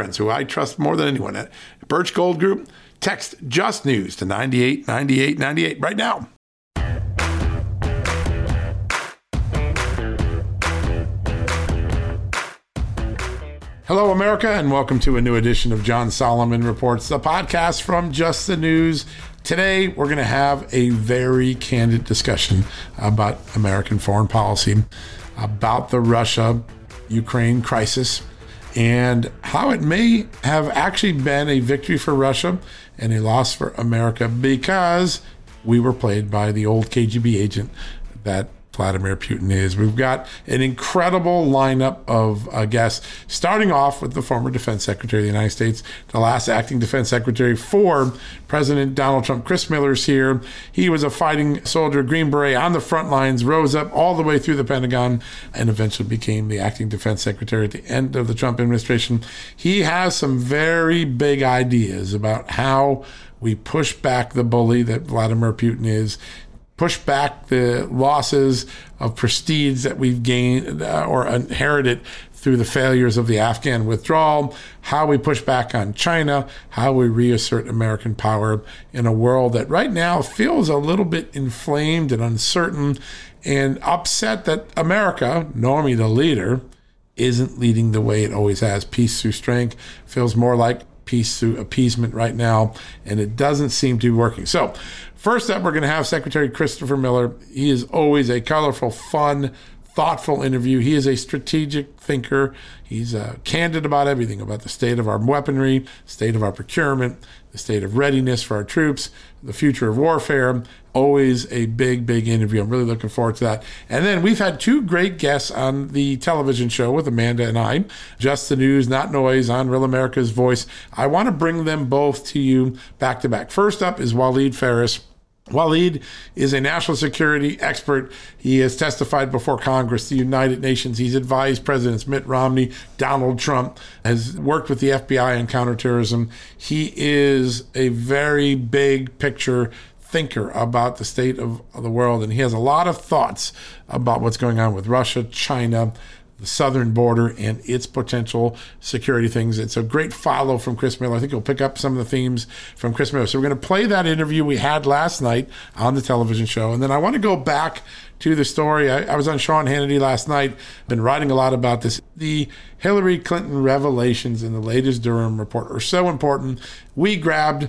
friends who I trust more than anyone at Birch Gold Group. Text Just News to 989898 right now. Hello, America, and welcome to a new edition of John Solomon Reports, the podcast from Just the News. Today, we're going to have a very candid discussion about American foreign policy, about the Russia Ukraine crisis, and how it may have actually been a victory for Russia and a loss for America because we were played by the old KGB agent that Vladimir Putin is. We've got an incredible lineup of uh, guests, starting off with the former Defense Secretary of the United States, the last acting Defense Secretary for President Donald Trump. Chris Miller's here. He was a fighting soldier, Green Beret on the front lines, rose up all the way through the Pentagon, and eventually became the acting Defense Secretary at the end of the Trump administration. He has some very big ideas about how we push back the bully that Vladimir Putin is push back the losses of prestige that we've gained uh, or inherited through the failures of the Afghan withdrawal, how we push back on China, how we reassert American power in a world that right now feels a little bit inflamed and uncertain and upset that America, normally the leader, isn't leading the way it always has. Peace through strength feels more like peace through appeasement right now, and it doesn't seem to be working. So, First up, we're going to have Secretary Christopher Miller. He is always a colorful, fun, thoughtful interview. He is a strategic thinker. He's uh, candid about everything about the state of our weaponry, state of our procurement, the state of readiness for our troops, the future of warfare. Always a big, big interview. I'm really looking forward to that. And then we've had two great guests on the television show with Amanda and I, Just the News, Not Noise, on Real America's Voice. I want to bring them both to you back to back. First up is Walid Phares. Walid is a national security expert. He has testified before Congress, the United Nations. He's advised Presidents Mitt Romney, Donald Trump, has worked with the FBI on counterterrorism. He is a very big picture thinker about the state of the world, and he has a lot of thoughts about what's going on with Russia, China, the southern border and its potential security things. It's a great follow from Chris Miller. I think you'll pick up some of the themes from Chris Miller. So we're going to play that interview we had last night on the television show. And then I want to go back to the story. I, I was on Sean Hannity last night, been writing a lot about this. The Hillary Clinton revelations in the latest Durham report are so important. We grabbed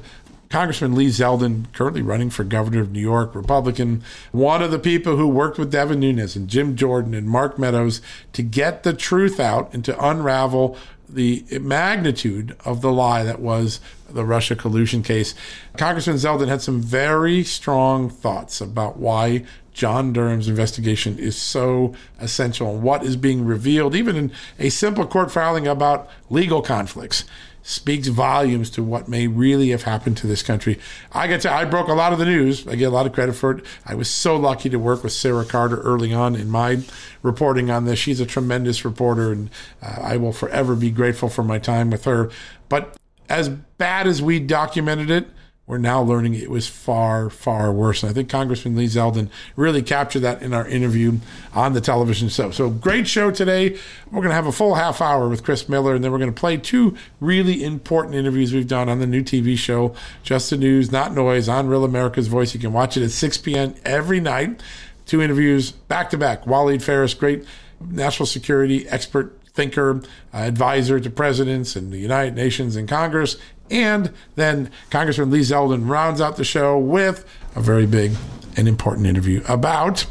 Congressman Lee Zeldin, currently running for governor of New York, Republican, one of the people who worked with Devin Nunes and Jim Jordan and Mark Meadows to get the truth out and to unravel the magnitude of the lie that was the Russia collusion case. Congressman Zeldin had some very strong thoughts about why John Durham's investigation is so essential and what is being revealed, even in a simple court filing about legal conflicts speaks volumes to what may really have happened to this country. I get to I broke a lot of the news. I get a lot of credit for it. I was so lucky to work with Sarah Carter early on in my reporting on this. She's a tremendous reporter, and uh, I will forever be grateful for my time with her. But as bad as we documented it, we're now learning it was far, far worse. And I think Congressman Lee Zeldin really captured that in our interview on the television show. So, great show today. We're going to have a full half hour with Chris Miller, and then we're going to play two really important interviews we've done on the new TV show, Just the News, Not Noise, on Real America's Voice. You can watch it at 6 p.m. every night. Two interviews back to back. Walid Phares, great national security expert thinker, uh, advisor to presidents and the United Nations and Congress, And then Congressman Lee Zeldin rounds out the show with a very big and important interview about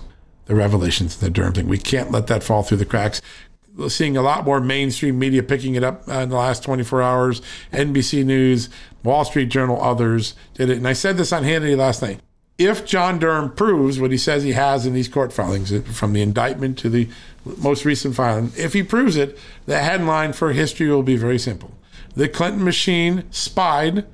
the revelations of the Durham thing. We can't let that fall through the cracks. We're seeing a lot more mainstream media picking it up uh, in the last 24 hours. NBC News, Wall Street Journal, others did it. And I said this on Hannity last night. If John Durham proves what he says he has in these court filings, uh, from the indictment to the most recent filing, if he proves it, the headline for history will be very simple the Clinton machine spied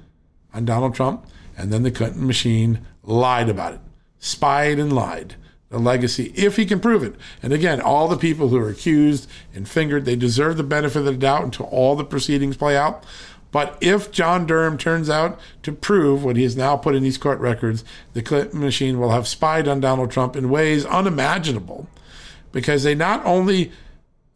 on Donald Trump, and then the Clinton machine lied about it. Spied and lied. The legacy, if he can prove it. And again, all the people who are accused and fingered, they deserve the benefit of the doubt until all the proceedings play out. But if John Durham turns out to prove what he has now put in these court records, the Clinton machine will have spied on Donald Trump in ways unimaginable because they not only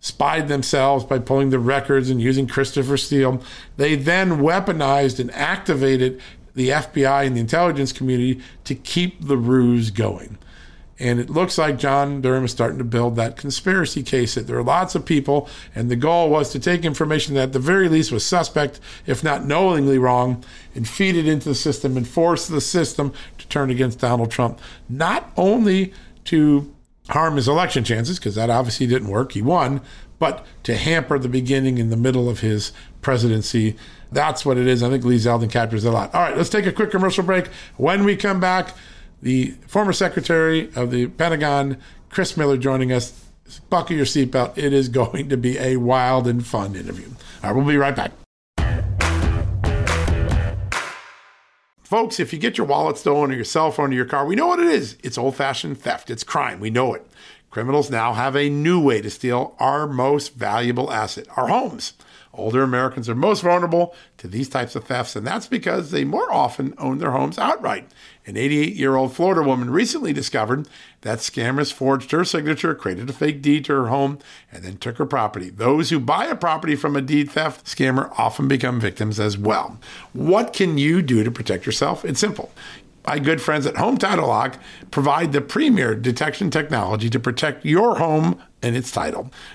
spied themselves by pulling the records and using Christopher Steele. They then weaponized and activated the FBI and the intelligence community to keep the ruse going. And it looks like John Durham is starting to build that conspiracy case that there are lots of people, and the goal was to take information that at the very least was suspect, if not knowingly wrong, and feed it into the system and force the system to turn against Donald Trump. Not only to harm his election chances, because that obviously didn't work. He won, but to hamper the beginning and the middle of his presidency. That's what it is. I think Lee Zeldin captures a lot. All right, let's take a quick commercial break. When we come back, the former Secretary of the Pentagon, Chris Miller, joining us. Buckle your seatbelt. It is going to be a wild and fun interview. All right, we'll be right back. Folks, if you get your wallet stolen or your cell phone or your car, we know what it is. It's old fashioned theft, it's crime. We know it. Criminals now have a new way to steal our most valuable asset, our homes. Older Americans are most vulnerable to these types of thefts, and that's because they more often own their homes outright. An 88 year old Florida woman recently discovered that scammers forged her signature, created a fake deed to her home, and then took her property. Those who buy a property from a deed theft scammer often become victims as well. What can you do to protect yourself? It's simple my good friends at Home Title Lock provide the premier detection technology to protect your home and its title.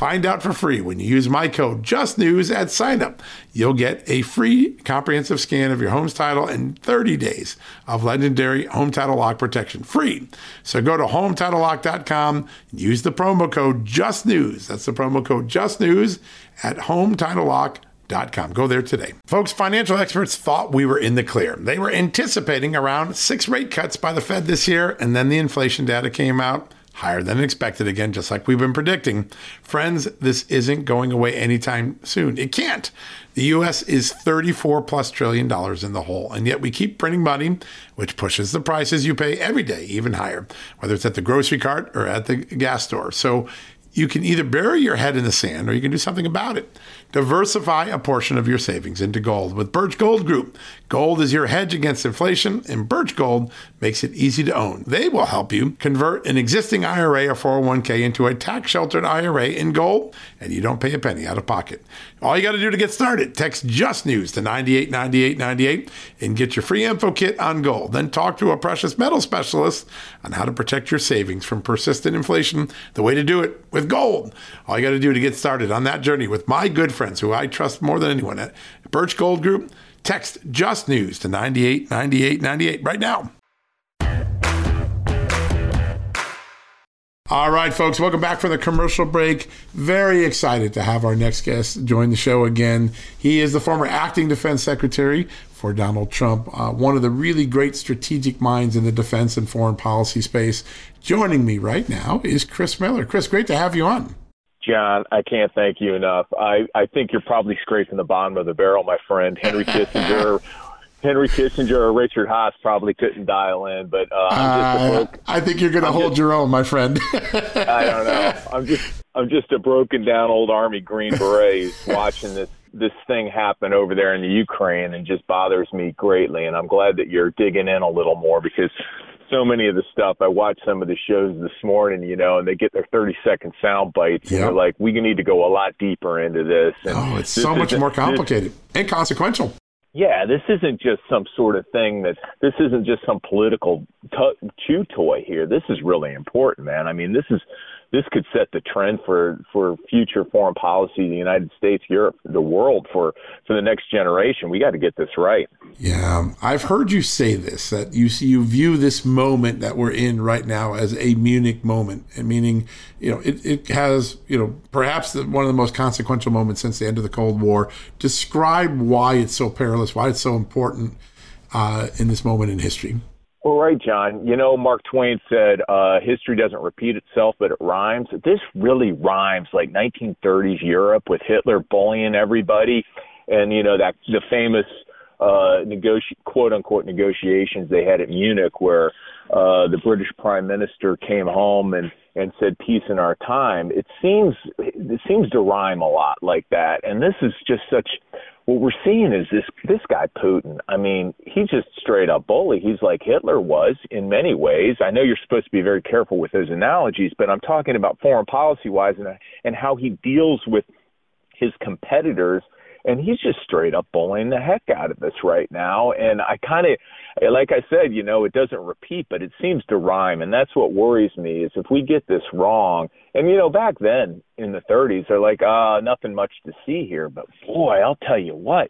Find out for free when you use my code JustNews at signup. You'll get a free comprehensive scan of your home's title and 30 days of legendary Home Title Lock protection free. So go to HomeTitleLock.com and use the promo code JustNews. That's the promo code JustNews at HomeTitleLock.com Go there today. Folks, financial experts thought we were in the clear. They were anticipating around six rate cuts by the Fed this year, and then the inflation data came out higher than expected again, just like we've been predicting. Friends, this isn't going away anytime soon. It can't. The US is 34 plus trillion dollars in the hole, and yet we keep printing money, which pushes the prices you pay every day even higher, whether it's at the grocery cart or at the gas store. So you can either bury your head in the sand or you can do something about it. Diversify a portion of your savings into gold with Birch Gold Group. Gold is your hedge against inflation, and Birch Gold makes it easy to own. They will help you convert an existing IRA or 401k into a tax sheltered IRA in gold, and you don't pay a penny out of pocket. All you got to do to get started, text Just News to 989898 and get your free info kit on gold. Then talk to a precious metal specialist on how to protect your savings from persistent inflation. The way to do it with gold. All you got to do to get started on that journey with my good friends who I trust more than anyone at Birch Gold Group, text Just News to 989898 right now. All right, folks, welcome back from the commercial break. Very excited to have our next guest join the show again. He is the former acting defense secretary for Donald Trump, uh, one of the really great strategic minds in the defense and foreign policy space. Joining me right now is Chris Miller. Chris, great to have you on. John, I can't thank you enough. I, I think you're probably scraping the bottom of the barrel, my friend. Henry Kissinger, Henry Kissinger or Richard Haass probably couldn't dial in, but uh, I'm just uh, I think you're going to hold just, your own, my friend. I don't know. I'm just I'm just a broken down old Army Green Beret watching this this thing happened over there in the Ukraine and just bothers me greatly. And I'm glad that you're digging in a little more because so many of the stuff. I watched some of the shows this morning, you know, and they get their 30 second sound bites. Yep. And they're like, we need to go a lot deeper into this. And oh, it's so much more complicated this, and consequential. Yeah, this isn't just some sort of thing that this isn't just some political t- chew toy here. This is really important, man. I mean, this is this could set the trend for for future foreign policy in the United States, Europe, the world for for the next generation. We got to get this right. Yeah, I've heard you say this that you see you view this moment that we're in right now as a Munich moment, and meaning you know it, it has you know perhaps the, one of the most consequential moments since the end of the Cold War. Describe why it's so perilous, why it's so important uh, in this moment in history. Well, right, John. You know, Mark Twain said, uh, history doesn't repeat itself, but it rhymes. This really rhymes like 1930s Europe with Hitler bullying everybody. And, you know, that the famous uh, negoti- quote unquote negotiations they had at Munich where uh, the British Prime Minister came home and, and said peace in our time. It seems, it seems to rhyme a lot like that. And this is just such, what we're seeing is this this guy Putin. I mean, he's just straight up bully. He's like Hitler was in many ways. I know you're supposed to be very careful with those analogies, but I'm talking about foreign policy wise and and how he deals with his competitors and he's just straight up bullying the heck out of us right now. And I kind of, like I said, you know, it doesn't repeat, but it seems to rhyme, and that's what worries me is if we get this wrong. And you know, back then in the 30s, they're like, ah, uh, nothing much to see here. But boy, I'll tell you what,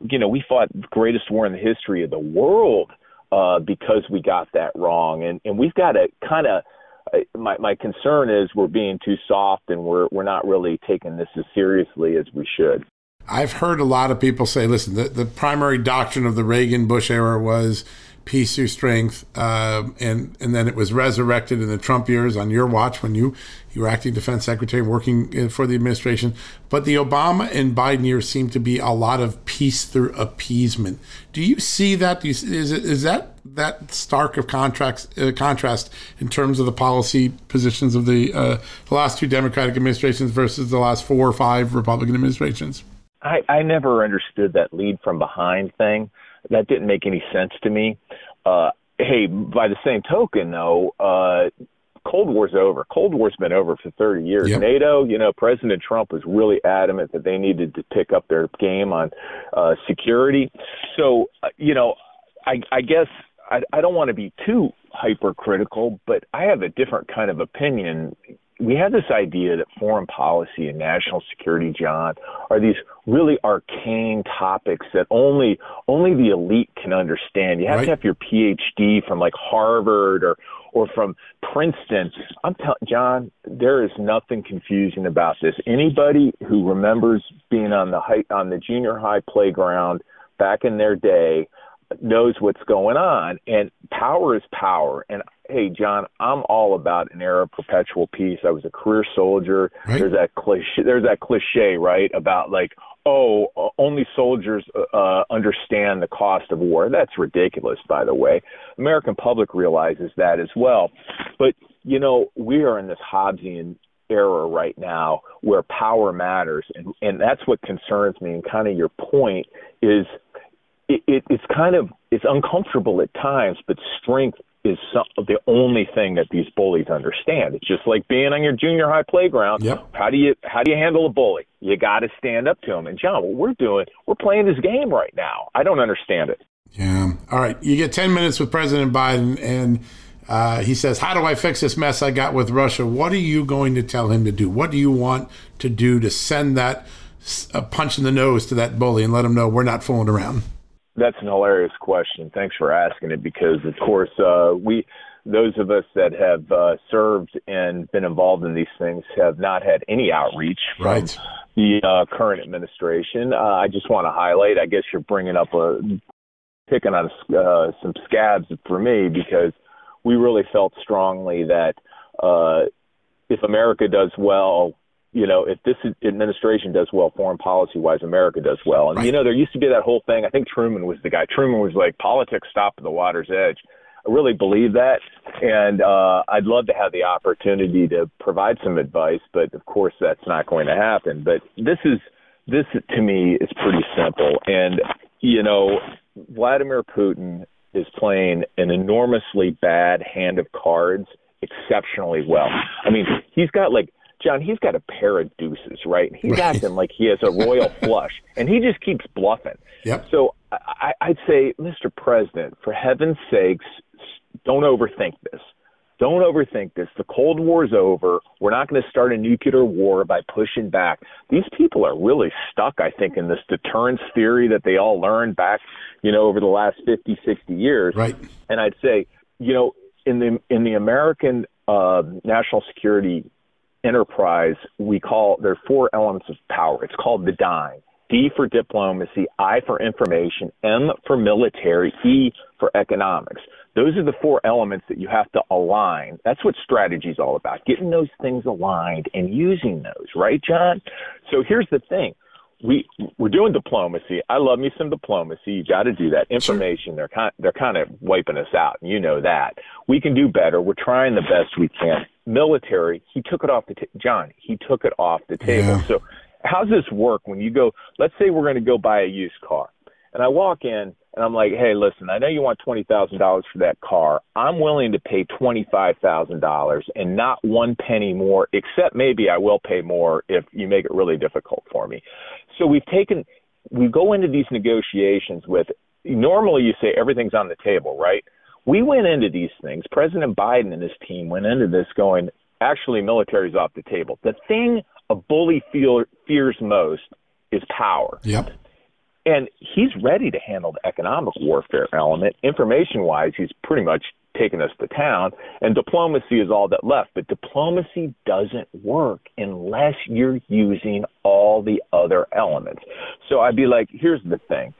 you know, we fought the greatest war in the history of the world uh, because we got that wrong, and and we've got to kind of my my concern is we're being too soft and we're we're not really taking this as seriously as we should. I've heard a lot of people say, listen, the, the primary doctrine of the Reagan Bush era was peace through strength, uh, and and then it was resurrected in the Trump years on your watch when you you were acting defense secretary working for the administration. But the Obama and Biden years seem to be a lot of peace through appeasement. Do you see that? Do you, is is that that stark of contracts, uh, contrast in terms of the policy positions of the, uh, the last two Democratic administrations versus the last four or five Republican administrations? I, I never understood that lead from behind thing. That didn't make any sense to me. Uh, hey, by the same token, though, uh, Cold War's over. Cold War's been over for 30 years. Yep. NATO, you know, President Trump was really adamant that they needed to pick up their game on uh, security. So, uh, you know, I, I guess I, I don't want to be too hypercritical, but I have a different kind of opinion we have this idea that foreign policy and national security, John, are these really arcane topics that only only the elite can understand. You have right. to have your PhD from like Harvard or or from Princeton. I'm telling John, there is nothing confusing about this. Anybody who remembers being on the high, on the junior high playground back in their day knows what's going on and power is power and hey john i'm all about an era of perpetual peace. I was a career soldier. Right. there's that cliche there's that cliche right about like oh only soldiers uh, understand the cost of war. That's ridiculous by the way. American public realizes that as well. But you know we are in this hobbesian era right now where power matters. And and that's what concerns me. And kind of your point is it, it, it's kind of it's uncomfortable at times, but strength is some, the only thing that these bullies understand. It's just like being on your junior high playground. Yep. How do you how do you handle a bully? You got to stand up to him. And John, what we're doing, we're playing this game right now. I don't understand it. Yeah. All right. You get ten minutes with President Biden, and uh, he says, "How do I fix this mess I got with Russia?" What are you going to tell him to do? What do you want to do to send that a punch in the nose to that bully and let him know we're not fooling around? That's an hilarious question. Thanks for asking it because, of course, uh, we, those of us that have uh, served and been involved in these things, have not had any outreach from right. the uh, current administration. Uh, I just want to highlight. I guess you're bringing up a picking on uh, some scabs for me because we really felt strongly that uh, if America does well, you know, if this administration does well, foreign policy wise, America does well. And, right. you know, there used to be that whole thing. I think Truman was the guy. Truman was like, politics stop at the water's edge. I really believe that. And uh, I'd love to have the opportunity to provide some advice, but of course, that's not going to happen. But this is this to me is pretty simple. And, you know, Vladimir Putin is playing an enormously bad hand of cards exceptionally well. I mean, he's got like John, he's got a pair of deuces, right? He's right. acting like he has a royal flush, and he just keeps bluffing. Yep. So I, I'd say, Mr. President, for heaven's sakes, don't overthink this. Don't overthink this. The Cold War's over. We're not going to start a nuclear war by pushing back. These people are really stuck, I think, in this deterrence theory that they all learned back, you know, over the last 50, 60 years. Right. And I'd say, you know, in the in the American uh, national security enterprise, we call there are four elements of power. It's called the dime. D for diplomacy, I for information, M for military, E for economics. Those are the four elements that you have to align. That's what strategy is all about, getting those things aligned and using those, right, John? So here's the thing. We we're doing diplomacy. I love me some diplomacy. You got to do that. Information. They're kind they're kind of wiping us out. And you know that. We can do better. We're trying the best we can. Military. He took it off the t- John. He took it off the table. Yeah. So how's this work when you go? Let's say we're going to go buy a used car, and I walk in and I'm like, hey, listen, I know you want twenty thousand dollars for that car. I'm willing to pay twenty five thousand dollars and not one penny more, except maybe I will pay more if you make it really difficult for me. So we've taken we go into these negotiations with normally you say everything's on the table, right? We went into these things. President Biden and his team went into this going, actually, military's off the table. The thing a bully feel, fears most is power. Yep. And he's ready to handle the economic warfare element. Information wise, he's pretty much taken us to town. And diplomacy is all that left. But diplomacy doesn't work unless you're using all the other elements. So I'd be like, here's the thing.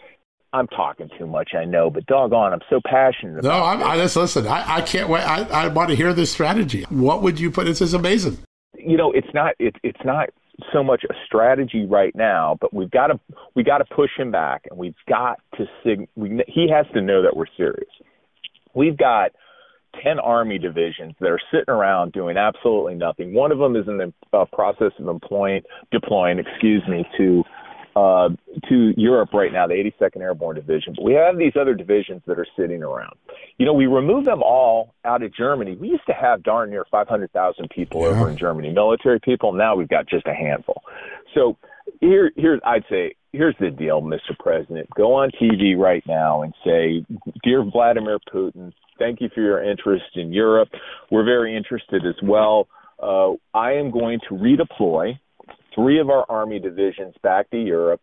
I'm talking too much, I know, but doggone, I'm so passionate. No, I'm, I just listen. I, I can't wait. I, I want to hear this strategy. What would you put? This is amazing you know, it's not it, it's not so much a strategy right now, but we've got to we got to push him back, and we've got to sig. We, he has to know that we're serious. We've got ten army divisions that are sitting around doing absolutely nothing. One of them is in the uh, process of employing deploying, excuse me, to uh, to Europe right now, the 82nd Airborne Division. But we have these other divisions that are sitting around. You know, we removed them all out of Germany. We used to have darn near 500,000 people yeah. over in Germany, military people. Now we've got just a handful. So here, here, I'd say, here's the deal, Mr. President. Go on TV right now and say, "Dear Vladimir Putin, thank you for your interest in Europe. We're very interested as well. Uh, I am going to redeploy." Three of our Army divisions back to Europe.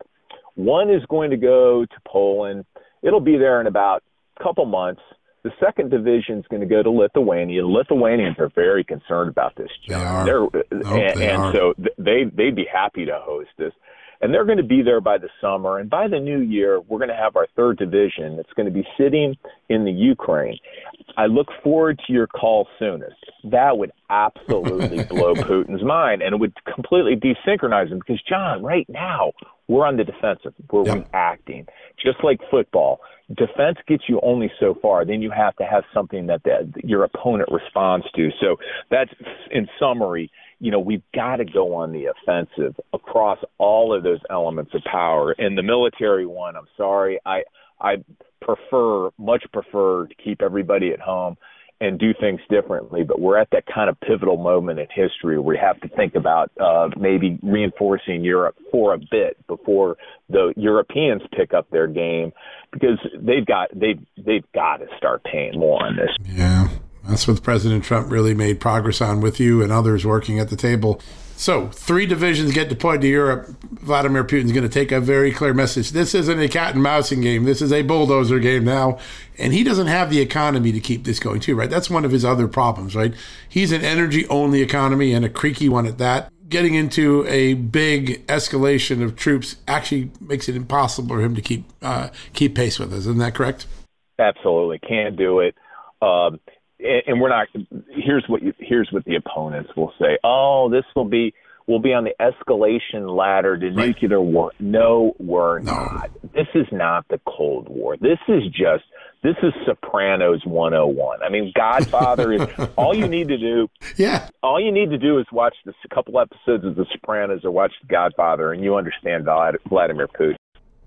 One is going to go to Poland. It'll be there in about a couple months. The second division is going to go to Lithuania. The Lithuanians are very concerned about this, John. They are. They're, oh, and, they and are. so they they'd be happy to host this and they're going to be there by the summer. And by the new year, we're going to have our third division that's going to be sitting in the Ukraine. I look forward to your call soonest. That would absolutely blow Putin's mind, and it would completely desynchronize him because, John, right now, we're on the defensive. We're reacting. Just like football, defense gets you only so far. Then you have to have something that the, your opponent responds to. So that's, in summary, you know, we've got to go on the offensive across all of those elements of power. And the military one, I'm sorry, I I prefer much prefer to keep everybody at home and do things differently. But we're at that kind of pivotal moment in history where we have to think about uh, maybe reinforcing Europe for a bit before the Europeans pick up their game because they've got they've they've got to start paying more on this. Yeah. That's what President Trump really made progress on with you and others working at the table. So, three divisions get deployed to Europe. Vladimir Putin's going to take a very clear message. This isn't a cat and mousing game. This is a bulldozer game now. And he doesn't have the economy to keep this going, too, right? That's one of his other problems, right? He's an energy only economy and a creaky one at that. Getting into a big escalation of troops actually makes it impossible for him to keep uh, keep pace with us. Isn't that correct? Absolutely. Can't do it. Um, and we're not. Here's what you, here's what the opponents will say. Oh, this will be we'll be on the escalation ladder to right. nuclear war. No, we're no. not. This is not the Cold War. This is just this is Sopranos 101. I mean, Godfather is all you need to do. Yeah. All you need to do is watch this a couple episodes of The Sopranos or watch Godfather, and you understand Vladimir Putin.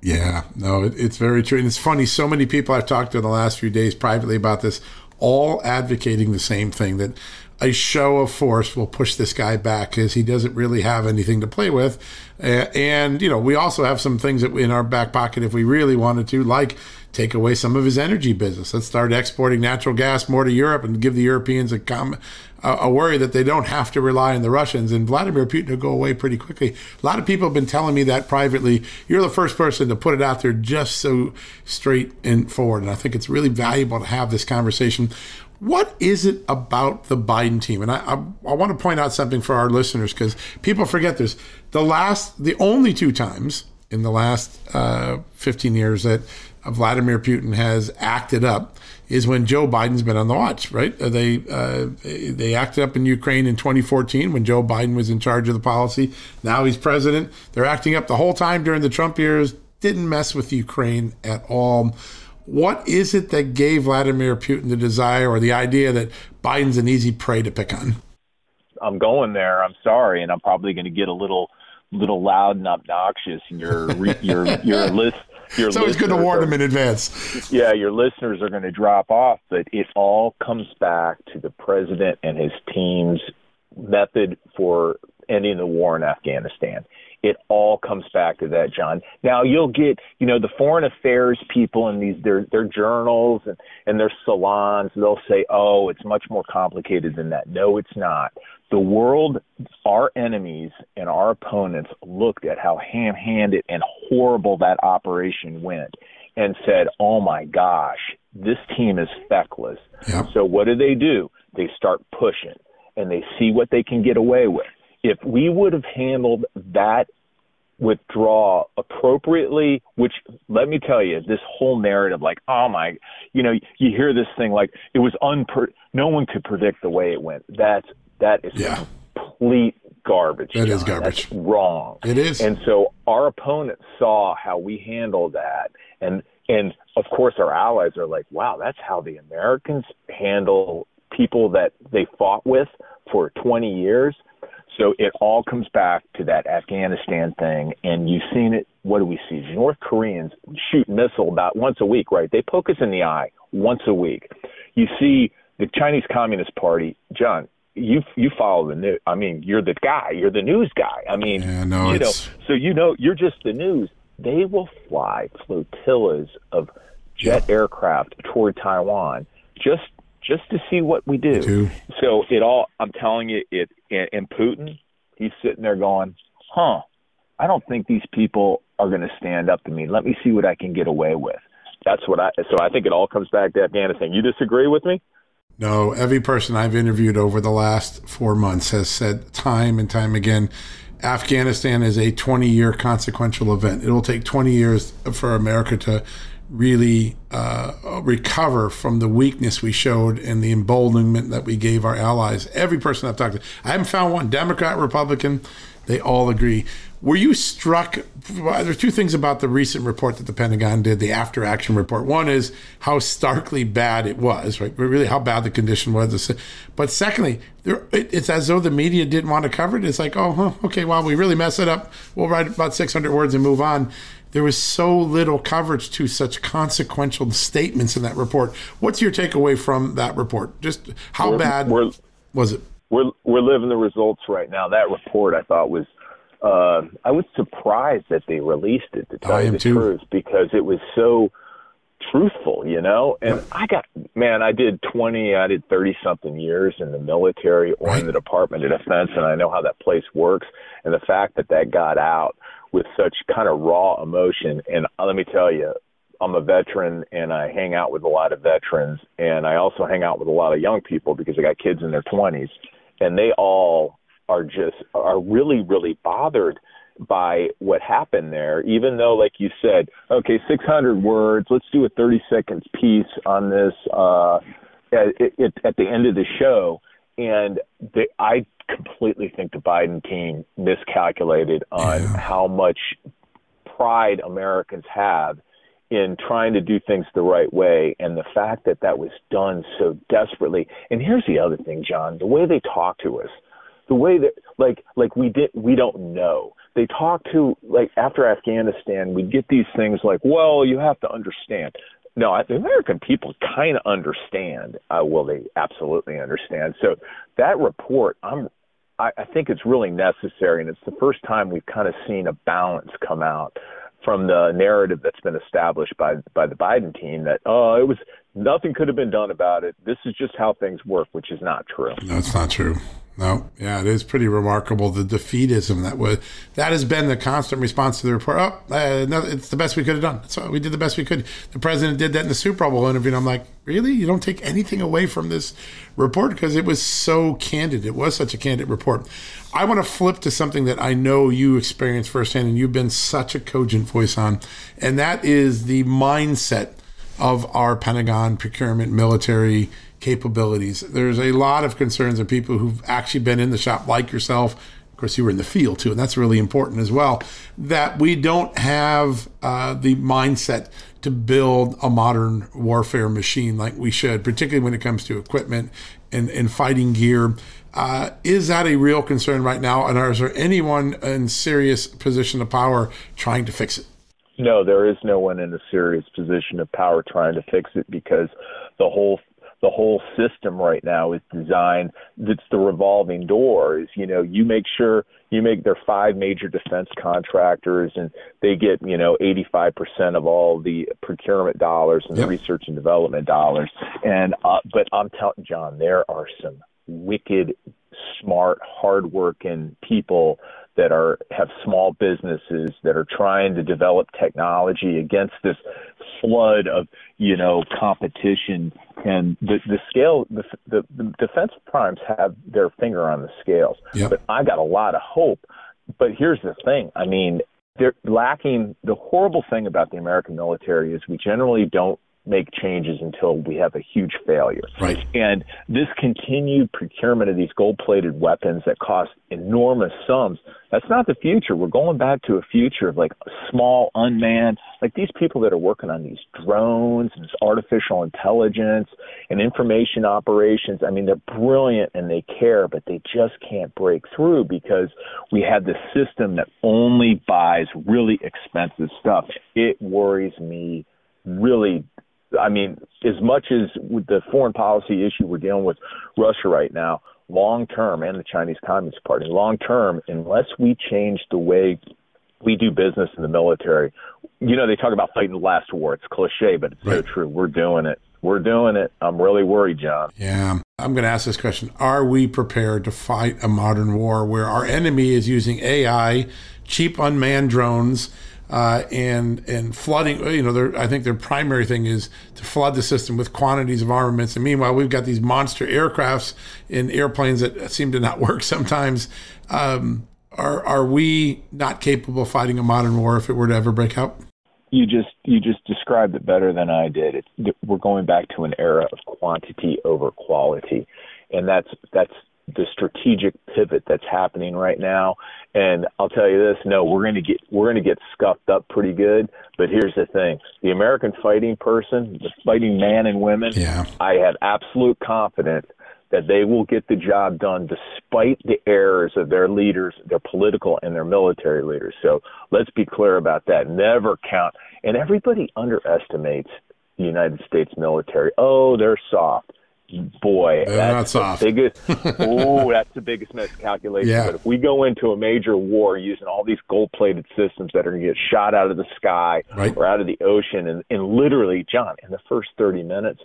Yeah, no, it, it's very true. And it's funny, so many people I've talked to in the last few days privately about this, all advocating the same thing that a show of force will push this guy back because he doesn't really have anything to play with. And, you know, we also have some things that in our back pocket if we really wanted to, like take away some of his energy business. Let's start exporting natural gas more to Europe and give the Europeans a, com- a worry that they don't have to rely on the Russians. And Vladimir Putin will go away pretty quickly. A lot of people have been telling me that privately. You're the first person to put it out there just so straight and forward. And I think it's really valuable to have this conversation. What is it about the Biden team? And I, I, I want to point out something for our listeners because people forget this. The last, the only two times in the last uh, 15 years that Vladimir Putin has acted up is when Joe Biden's been on the watch, right? They uh, they acted up in Ukraine in 2014 when Joe Biden was in charge of the policy. Now he's president. They're acting up the whole time during the Trump years. Didn't mess with Ukraine at all. What is it that gave Vladimir Putin the desire or the idea that Biden's an easy prey to pick on? I'm going there. I'm sorry, and I'm probably going to get a little little loud and obnoxious. And your your your list your it's good to warn them in advance. Yeah, your listeners are going to drop off, but it all comes back to the president and his team's method for ending the war in Afghanistan. It all comes back to that, John. Now you'll get, you know, the foreign affairs people in these their their journals and, and their salons, they'll say, Oh, it's much more complicated than that. No, it's not the world, our enemies and our opponents looked at how ham handed and horrible that operation went and said, oh my gosh, this team is feckless. Yep. So what do they do? They start pushing and they see what they can get away with. If we would have handled that withdraw appropriately, which let me tell you, this whole narrative, like, oh my, you know, you hear this thing like it was unper, no one could predict the way it went. That's that is yeah. complete garbage. That John. is garbage. That's wrong. It is. And so our opponents saw how we handled that, and and of course our allies are like, wow, that's how the Americans handle people that they fought with for 20 years. So it all comes back to that Afghanistan thing, and you've seen it. What do we see? North Koreans shoot missile about once a week, right? They poke us in the eye once a week. You see the Chinese Communist Party, John you you follow the news. I mean, you're the guy. You're the news guy. I mean, yeah, no, you know, so you know you're just the news. They will fly flotillas of jet yeah. aircraft toward Taiwan just just to see what we do. So it all. I'm telling you, it and Putin, he's sitting there going, "Huh? I don't think these people are going to stand up to me. Let me see what I can get away with." That's what I. So I think it all comes back to Afghanistan. You disagree with me? No, every person I've interviewed over the last four months has said time and time again Afghanistan is a 20 year consequential event. It will take 20 years for America to really uh, recover from the weakness we showed and the emboldenment that we gave our allies. Every person I've talked to, I haven't found one Democrat, Republican, they all agree. Were you struck? There's two things about the recent report that the Pentagon did, the after action report. One is how starkly bad it was, right? Really, how bad the condition was. But secondly, there, it's as though the media didn't want to cover it. It's like, oh, huh, okay, well, we really mess it up. We'll write about 600 words and move on. There was so little coverage to such consequential statements in that report. What's your takeaway from that report? Just how we're, bad we're, was it? We're we're living the results right now. That report I thought was uh, I was surprised that they released it to tell you the too. truth because it was so truthful, you know. And I got man, I did twenty, I did thirty something years in the military or right. in the Department of Defense, and I know how that place works. And the fact that that got out with such kind of raw emotion, and uh, let me tell you, I'm a veteran and I hang out with a lot of veterans, and I also hang out with a lot of young people because I got kids in their 20s, and they all are just are really really bothered by what happened there even though like you said okay 600 words let's do a 30 seconds piece on this uh at, at, at the end of the show and they, I completely think the Biden team miscalculated on yeah. how much pride Americans have in trying to do things the right way and the fact that that was done so desperately and here's the other thing john the way they talk to us the way that like like we did we don't know they talk to like after afghanistan we get these things like well you have to understand no the american people kind of understand uh, well they absolutely understand so that report i'm I, I think it's really necessary and it's the first time we've kind of seen a balance come out from the narrative that's been established by by the Biden team that oh it was nothing could have been done about it. This is just how things work, which is not true. That's not true. No, yeah, it is pretty remarkable the defeatism that was that has been the constant response to the report. Oh, uh, no, it's the best we could have done. So we did the best we could. The president did that in the Super Bowl interview. And I'm like, really? You don't take anything away from this report because it was so candid. It was such a candid report. I want to flip to something that I know you experienced firsthand, and you've been such a cogent voice on, and that is the mindset of our Pentagon procurement military capabilities. There's a lot of concerns of people who've actually been in the shop, like yourself. Of course, you were in the field too, and that's really important as well. That we don't have uh, the mindset to build a modern warfare machine like we should, particularly when it comes to equipment and, and fighting gear. Uh, is that a real concern right now? And is there anyone in serious position of power trying to fix it? No, there is no one in a serious position of power trying to fix it because the whole the whole system right now is designed it's the revolving doors you know you make sure you make their five major defense contractors and they get you know 85% of all the procurement dollars and yep. the research and development dollars and uh, but I'm telling John there are some wicked smart hardworking people that are have small businesses that are trying to develop technology against this flood of you know competition. And the the scale the the, the defense primes have their finger on the scales. Yep. but i got a lot of hope. But here's the thing. I mean they're lacking the horrible thing about the american military is we generally don't make changes until we have a huge failure. Right. And this continued procurement of these gold plated weapons that cost enormous sums, that's not the future. We're going back to a future of like small, unmanned, like these people that are working on these drones and this artificial intelligence and information operations. I mean, they're brilliant and they care, but they just can't break through because we have this system that only buys really expensive stuff. It worries me really I mean, as much as with the foreign policy issue we're dealing with Russia right now, long term, and the Chinese Communist Party, long term, unless we change the way we do business in the military, you know, they talk about fighting the last war. It's cliche, but it's right. so true. We're doing it. We're doing it. I'm really worried, John. Yeah. I'm going to ask this question Are we prepared to fight a modern war where our enemy is using AI, cheap unmanned drones? Uh, and and flooding. You know, I think their primary thing is to flood the system with quantities of armaments. And meanwhile, we've got these monster aircrafts and airplanes that seem to not work sometimes. Um, are are we not capable of fighting a modern war if it were to ever break out? You just you just described it better than I did. It's, we're going back to an era of quantity over quality, and that's that's the strategic pivot that's happening right now. And I'll tell you this: no, we're going to get we're going to get scuffed up pretty good. But here's the thing: the American fighting person, the fighting man and women, yeah. I have absolute confidence that they will get the job done despite the errors of their leaders, their political and their military leaders. So let's be clear about that. Never count. And everybody underestimates the United States military. Oh, they're soft boy, that's, that's the biggest. oh, that's the biggest miscalculation. Yeah. But if we go into a major war using all these gold-plated systems that are going to get shot out of the sky right. or out of the ocean, and, and literally, John, in the first thirty minutes,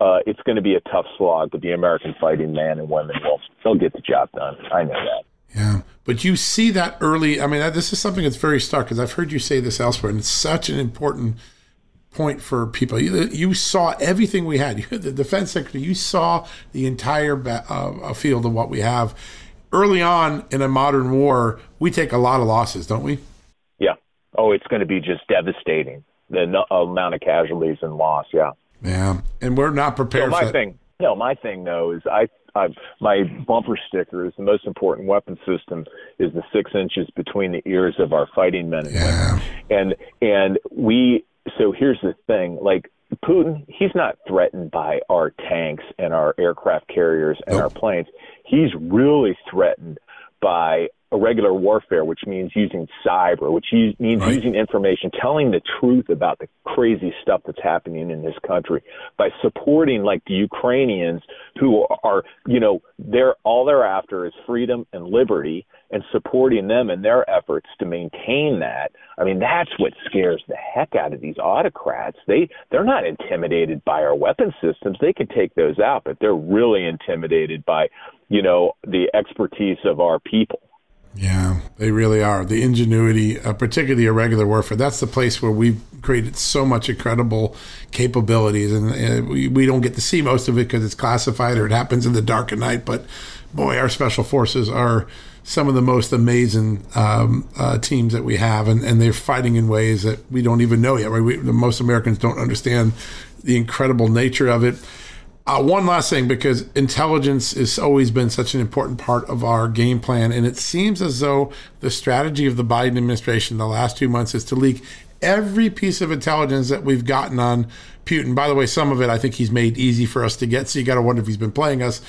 uh, it's going to be a tough slog. But the American fighting man and women will they'll get the job done. I know that. Yeah, but you see that early. I mean, this is something that's very stark because I've heard you say this elsewhere, and it's such an important point for people. You, you saw everything we had. You, the defense secretary, you saw the entire ba- uh, field of what we have. Early on in a modern war, we take a lot of losses, don't we? Yeah. Oh, it's going to be just devastating. The amount of casualties and loss. Yeah. Yeah, and we're not prepared. My thing, No, my thing though is I, I my bumper sticker is the most important weapon system is the six inches between the ears of our fighting men and yeah. women, and and we. So here's the thing, like Putin, he's not threatened by our tanks and our aircraft carriers and nope. our planes. He's really threatened by irregular warfare, which means using cyber, which means right. using information, telling the truth about the crazy stuff that's happening in this country by supporting like the Ukrainians who are, you know, they're all they're after is freedom and liberty and supporting them in their efforts to maintain that. I mean, that's what scares the heck out of these autocrats. They they're not intimidated by our weapon systems. They can take those out, but they're really intimidated by, you know, the expertise of our people. Yeah, they really are. The ingenuity, uh, particularly irregular warfare, that's the place where we've created so much incredible capabilities. And uh, we, we don't get to see most of it because it's classified or it happens in the dark at night. But boy, our special forces are some of the most amazing um, uh, teams that we have. And, and they're fighting in ways that we don't even know yet. Right? We, most Americans don't understand the incredible nature of it. Uh, one last thing, because intelligence has always been such an important part of our game plan, and it seems as though the strategy of the Biden administration the last two months is to leak every piece of intelligence that we've gotten on Putin. By the way, some of it I think he's made easy for us to get, so you got to wonder if he's been playing us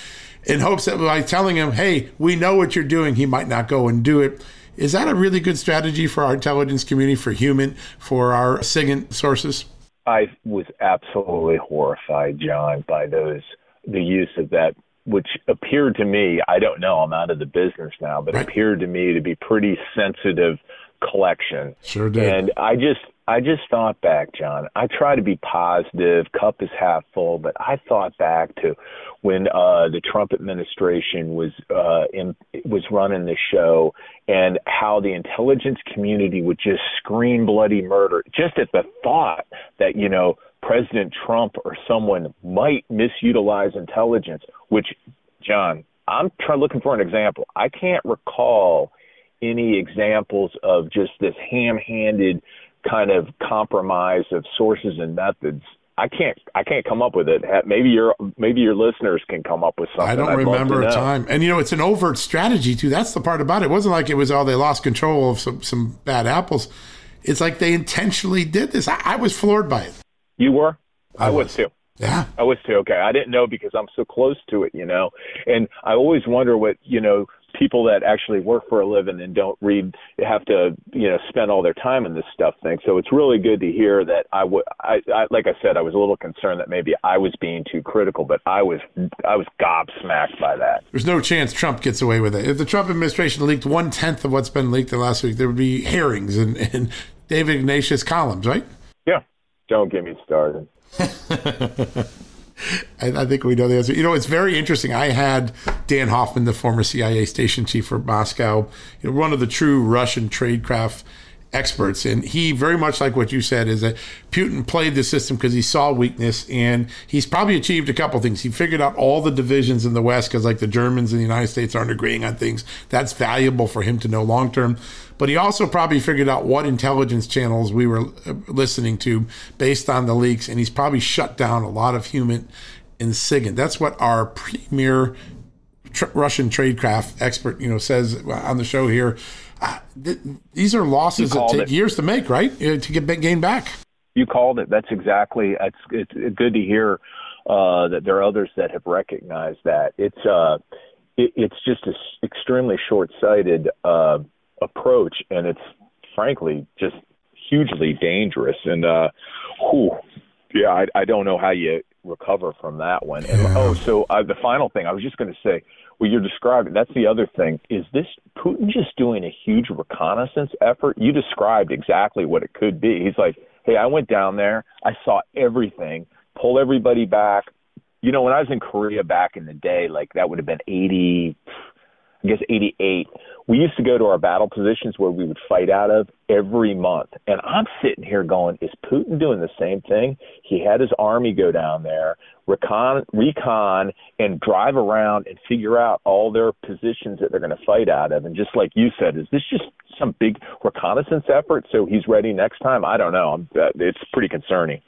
in hopes that by telling him, "Hey, we know what you're doing," he might not go and do it. Is that a really good strategy for our intelligence community, for human, for our SIGINT sources? I was absolutely horrified, John, by those the use of that, which appeared to me. I don't know. I'm out of the business now, but right. appeared to me to be pretty sensitive collection. Sure did. And I just I just thought back, John. I try to be positive, cup is half full, but I thought back to when uh, the Trump administration was uh, in, was running the show, and how the intelligence community would just scream bloody murder just at the thought that you know President Trump or someone might misutilize intelligence. Which, John, I'm trying looking for an example. I can't recall any examples of just this ham-handed kind of compromise of sources and methods I can't I can't come up with it. Maybe your maybe your listeners can come up with something. I don't I'd remember a time. And you know, it's an overt strategy too. That's the part about it. It wasn't like it was all oh, they lost control of some some bad apples. It's like they intentionally did this. I, I was floored by it. You were? I, I was. was too. Yeah. I was too. Okay. I didn't know because I'm so close to it, you know. And I always wonder what, you know, people that actually work for a living and don't read have to you know spend all their time in this stuff thing. So it's really good to hear that I would I, I like I said I was a little concerned that maybe I was being too critical, but I was I was gobsmacked by that. There's no chance Trump gets away with it. If the Trump administration leaked one tenth of what's been leaked the last week, there would be hearings and, and David Ignatius columns, right? Yeah. Don't get me started. I, think we know the answer. You know, it's very interesting. I had Dan Hoffman, the former CIA station chief for Moscow, you know, one of the true Russian tradecraft experts. And he, very much like what you said, is that Putin played the system because he saw weakness and he's probably achieved a couple things. He figured out all the divisions in the West because, like, the Germans and the United States aren't agreeing on things. That's valuable for him to know long term. But he also probably figured out what intelligence channels we were uh, listening to based on the leaks. And he's probably shut down a lot of human in SIGINT. That's what our premier Russian tradecraft expert, you know, says on the show here th- these are losses that take it. years to make, right? Uh, to get gain back. You called it. That's exactly. It's, it's good to hear uh, that there are others that have recognized that. It's uh, it, it's just an extremely short-sighted uh, approach, and it's frankly just hugely dangerous. And uh, whew, yeah, I, I don't know how you recover from that one. And yeah. oh, so uh, the final thing I was just going to say what you're describing, that's the other thing. Is this Putin just doing a huge reconnaissance effort? You described exactly what it could be. He's like, hey, I went down there, I saw everything, pull everybody back. You know, when I was in Korea back in the day, like that would have been 80, I guess 88 we used to go to our battle positions where we would fight out of every month. And I'm sitting here going, is Putin doing the same thing? He had his army go down there, recon, recon and drive around and figure out all their positions that they're going to fight out of. And just like you said, is this just some big reconnaissance effort so he's ready next time? I don't know. I'm, uh, it's pretty concerning.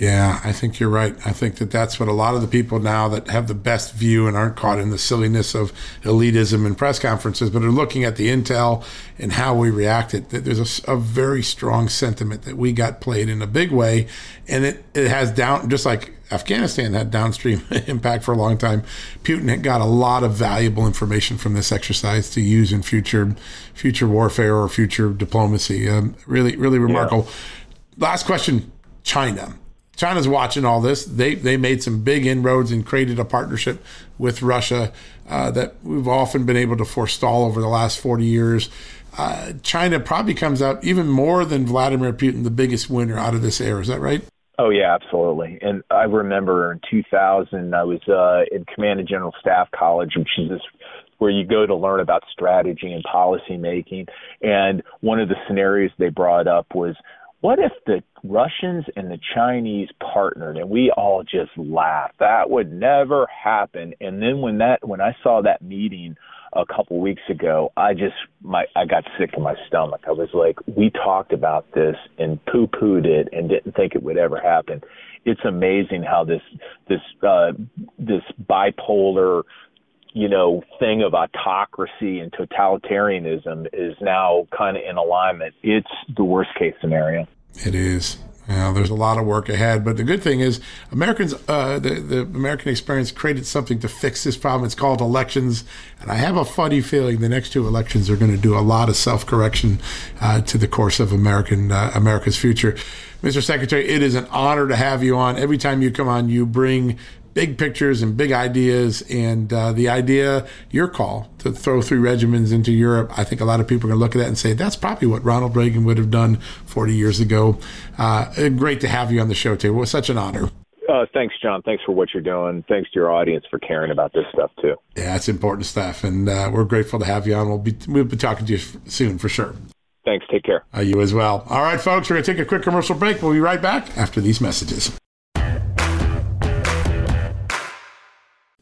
Yeah, I think you're right. I think that that's what a lot of the people now that have the best view and aren't caught in the silliness of elitism and press conferences, but are looking at the intel and how we reacted. That There's a, a very strong sentiment that we got played in a big way, and it, it has down just like Afghanistan had downstream impact for a long time. Putin had got a lot of valuable information from this exercise to use in future future warfare or future diplomacy. Um, really, really remarkable. Yeah. Last question: China China's watching all this. They they made some big inroads and created a partnership with Russia uh, that we've often been able to forestall over the last 40 years. Uh, China probably comes out even more than Vladimir Putin, the biggest winner out of this era. Is that right? Oh yeah, absolutely. And I remember in 2000, I was uh, in Command and General Staff College, which is this where you go to learn about strategy and policy making. And one of the scenarios they brought up was what if the Russians and the Chinese partnered and we all just laughed? That would never happen. And then when that when I saw that meeting a couple weeks ago, I just my I got sick in my stomach. I was like, we talked about this and poo pooed it and didn't think it would ever happen. It's amazing how this this uh, this bipolar you know, thing of autocracy and totalitarianism is now kind of in alignment. It's the worst case scenario. It is. there's a lot of work ahead, but the good thing is Americans, uh, the the American experience created something to fix this problem. It's called elections, and I have a funny feeling the next two elections are going to do a lot of self correction uh, to the course of American uh, America's future. Mr. Secretary, it is an honor to have you on. Every time you come on, you bring big pictures and big ideas. And uh, the idea, your call to throw three regiments into Europe, I think a lot of people are going to look at that and say, that's probably what Ronald Reagan would have done 40 years ago. Uh, great to have you on the show, too. It was such an honor. Uh, thanks, John. Thanks for what you're doing. Thanks to your audience for caring about this stuff too. Yeah, it's important stuff, and uh, we're grateful to have you on. We'll be we'll be talking to you soon for sure. Thanks. Take care. Uh, you as well. All right, folks. We're gonna take a quick commercial break. We'll be right back after these messages.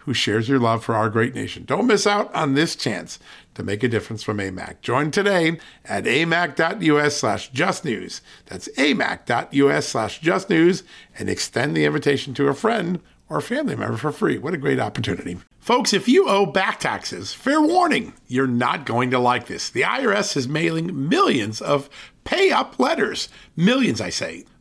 who shares your love for our great nation. Don't miss out on this chance to make a difference from AMAC. Join today at amac.us slash justnews. That's amac.us slash justnews and extend the invitation to a friend or family member for free. What a great opportunity. Folks, if you owe back taxes, fair warning, you're not going to like this. The IRS is mailing millions of pay up letters. Millions, I say.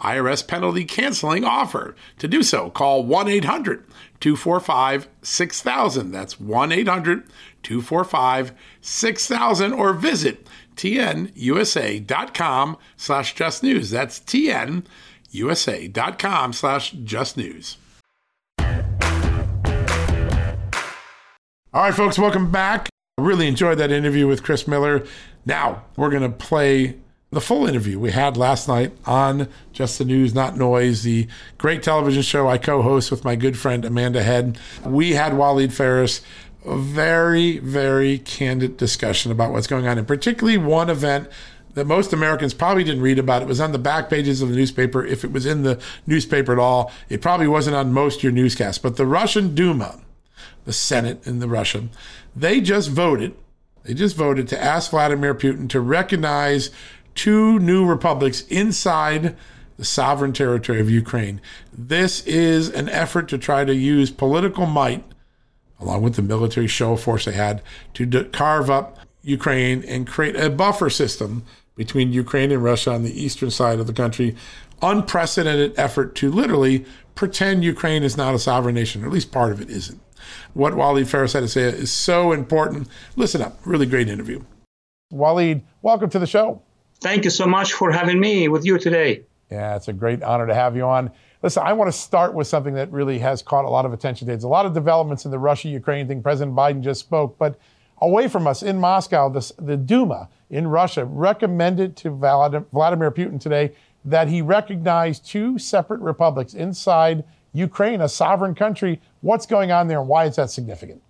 IRS penalty canceling offer. To do so, call 1 800 245 6000. That's 1 800 245 6000 or visit tnusa.com slash just news. That's tnusa.com slash just news. All right, folks, welcome back. I really enjoyed that interview with Chris Miller. Now we're going to play the full interview we had last night on Just the News, Not Noise, the great television show I co host with my good friend Amanda Head. We had Walid Phares, a very, very candid discussion about what's going on, and particularly one event that most Americans probably didn't read about. It was on the back pages of the newspaper. If it was in the newspaper at all, it probably wasn't on most your newscasts. But the Russian Duma, the Senate in the Russian, they just voted. They just voted to ask Vladimir Putin to recognize two new republics inside the sovereign territory of Ukraine. This is an effort to try to use political might, along with the military show of force they had, to carve up Ukraine and create a buffer system between Ukraine and Russia on the eastern side of the country. Unprecedented effort to literally pretend Ukraine is not a sovereign nation, or at least part of it isn't. What Walid Phares had to say is so important. Listen up, really great interview. Walid, welcome to the show. Thank you so much for having me with you today. Yeah, it's a great honor to have you on. Listen, I want to start with something that really has caught a lot of attention today. There's a lot of developments in the Russia Ukraine thing. President Biden just spoke, but away from us in Moscow, the, the Duma in Russia recommended to Vladimir Putin today that he recognize two separate republics inside Ukraine, a sovereign country. What's going on there and why is that significant?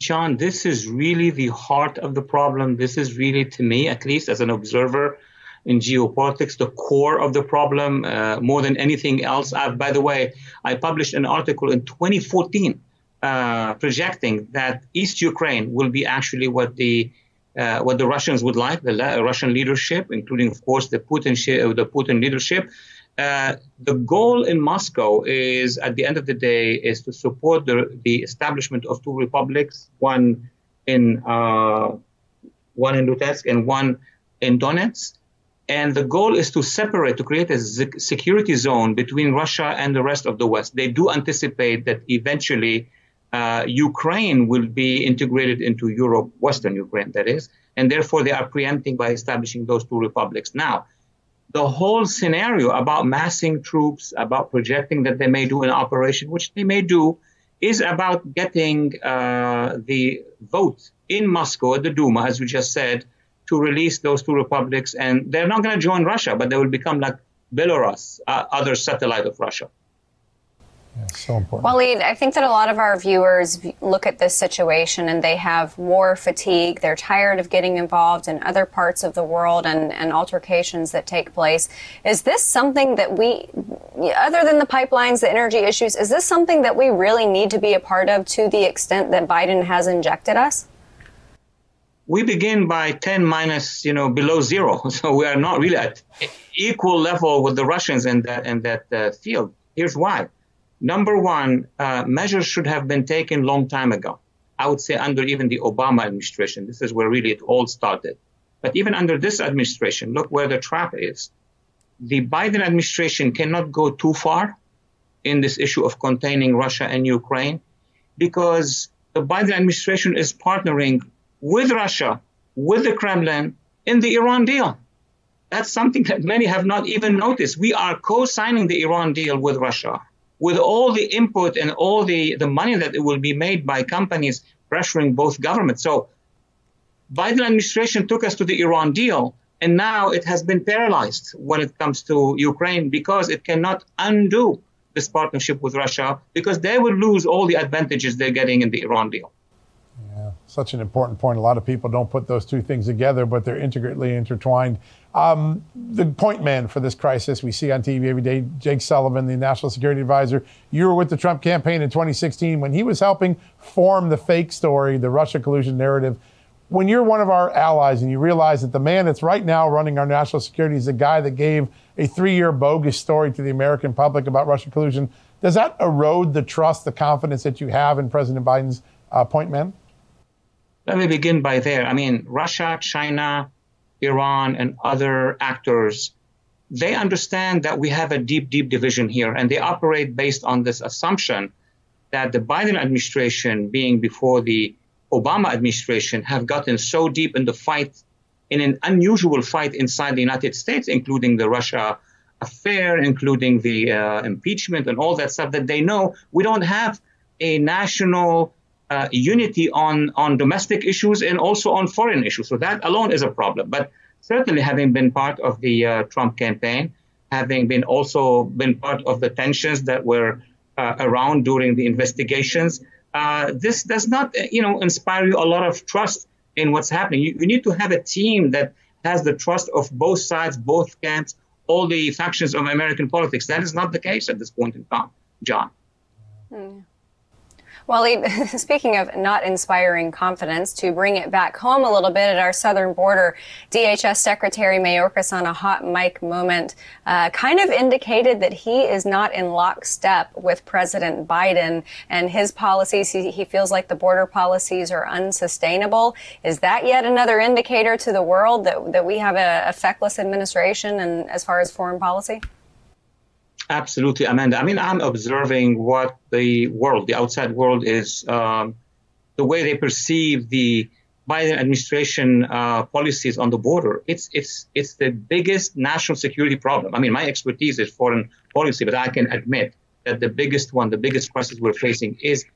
John, this is really the heart of the problem. This is really, to me, at least as an observer in geopolitics, the core of the problem uh, more than anything else. Uh, by the way, I published an article in 2014 uh, projecting that East Ukraine will be actually what the uh, what the Russians would like, the Russian leadership, including, of course, the Putin the Putin leadership. Uh, the goal in Moscow is, at the end of the day, is to support the, the establishment of two republics, one in uh, one in Luhansk and one in Donetsk. And the goal is to separate, to create a security zone between Russia and the rest of the West. They do anticipate that eventually uh, Ukraine will be integrated into Europe, Western Ukraine, that is, and therefore they are preempting by establishing those two republics. Now, the whole scenario about massing troops, about projecting that they may do an operation, which they may do, is about getting uh, the vote in Moscow at the Duma, as we just said, to release those two republics. And they're not going to join Russia, but they will become like Belarus, uh, other satellite of Russia. Yeah, so important. Walid, I think that a lot of our viewers look at this situation and they have war fatigue. They're tired of getting involved in other parts of the world and, and altercations that take place. Is this something that we, other than the pipelines, the energy issues, is this something that we really need to be a part of to the extent that Biden has injected us? We begin by 10 minus, you know, below zero. So we are not really at equal level with the Russians in that, in that uh, field. Here's why Number one, uh, measures should have been taken long time ago. I would say under even the Obama administration. This is where really it all started. But even under this administration, look where the trap is. The Biden administration cannot go too far in this issue of containing Russia and Ukraine because the Biden administration is partnering with Russia, with the Kremlin in the Iran deal. That's something that many have not even noticed. We are co signing the Iran deal with Russia with all the input and all the, the money that it will be made by companies pressuring both governments. So Biden administration took us to the Iran deal, and now it has been paralyzed when it comes to Ukraine because it cannot undo this partnership with Russia because they will lose all the advantages they're getting in the Iran deal. Yeah, such an important point. A lot of people don't put those two things together, but they're integrally intertwined. Um, the point man for this crisis we see on TV every day, Jake Sullivan, the national security advisor. You were with the Trump campaign in 2016 when he was helping form the fake story, the Russia collusion narrative. When you're one of our allies and you realize that the man that's right now running our national security is the guy that gave a three year bogus story to the American public about Russian collusion, does that erode the trust, the confidence that you have in President Biden's uh, point man? Let me begin by there. I mean, Russia, China, Iran, and other actors, they understand that we have a deep, deep division here, and they operate based on this assumption that the Biden administration, being before the Obama administration, have gotten so deep in the fight, in an unusual fight inside the United States, including the Russia affair, including the uh, impeachment and all that stuff, that they know we don't have a national uh, unity on, on domestic issues and also on foreign issues. So that alone is a problem. But certainly having been part of the uh, Trump campaign, having been also been part of the tensions that were uh, around during the investigations, uh, this does not, you know, inspire you a lot of trust in what's happening. You, you need to have a team that has the trust of both sides, both camps, all the factions of American politics. That is not the case at this point in time, John. Hmm. Well, speaking of not inspiring confidence, to bring it back home a little bit at our southern border, DHS Secretary Mayorkas on a hot mic moment uh, kind of indicated that he is not in lockstep with President Biden and his policies. He, he feels like the border policies are unsustainable. Is that yet another indicator to the world that, that we have a, a feckless administration and as far as foreign policy? Absolutely, Amanda. I mean, I'm observing what the world, the outside world, is um, the way they perceive the Biden administration uh, policies on the border. It's it's it's the biggest national security problem. I mean, my expertise is foreign policy, but I can admit that the biggest one, the biggest crisis we're facing, is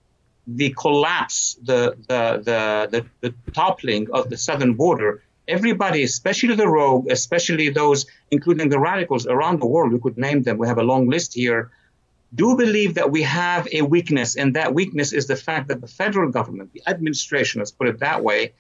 the collapse, the the the the, the toppling of the southern border everybody, especially the rogue, especially those, including the radicals around the world, we could name them, we have a long list here, do believe that we have a weakness, and that weakness is the fact that the federal government, the administration, let's put it that way,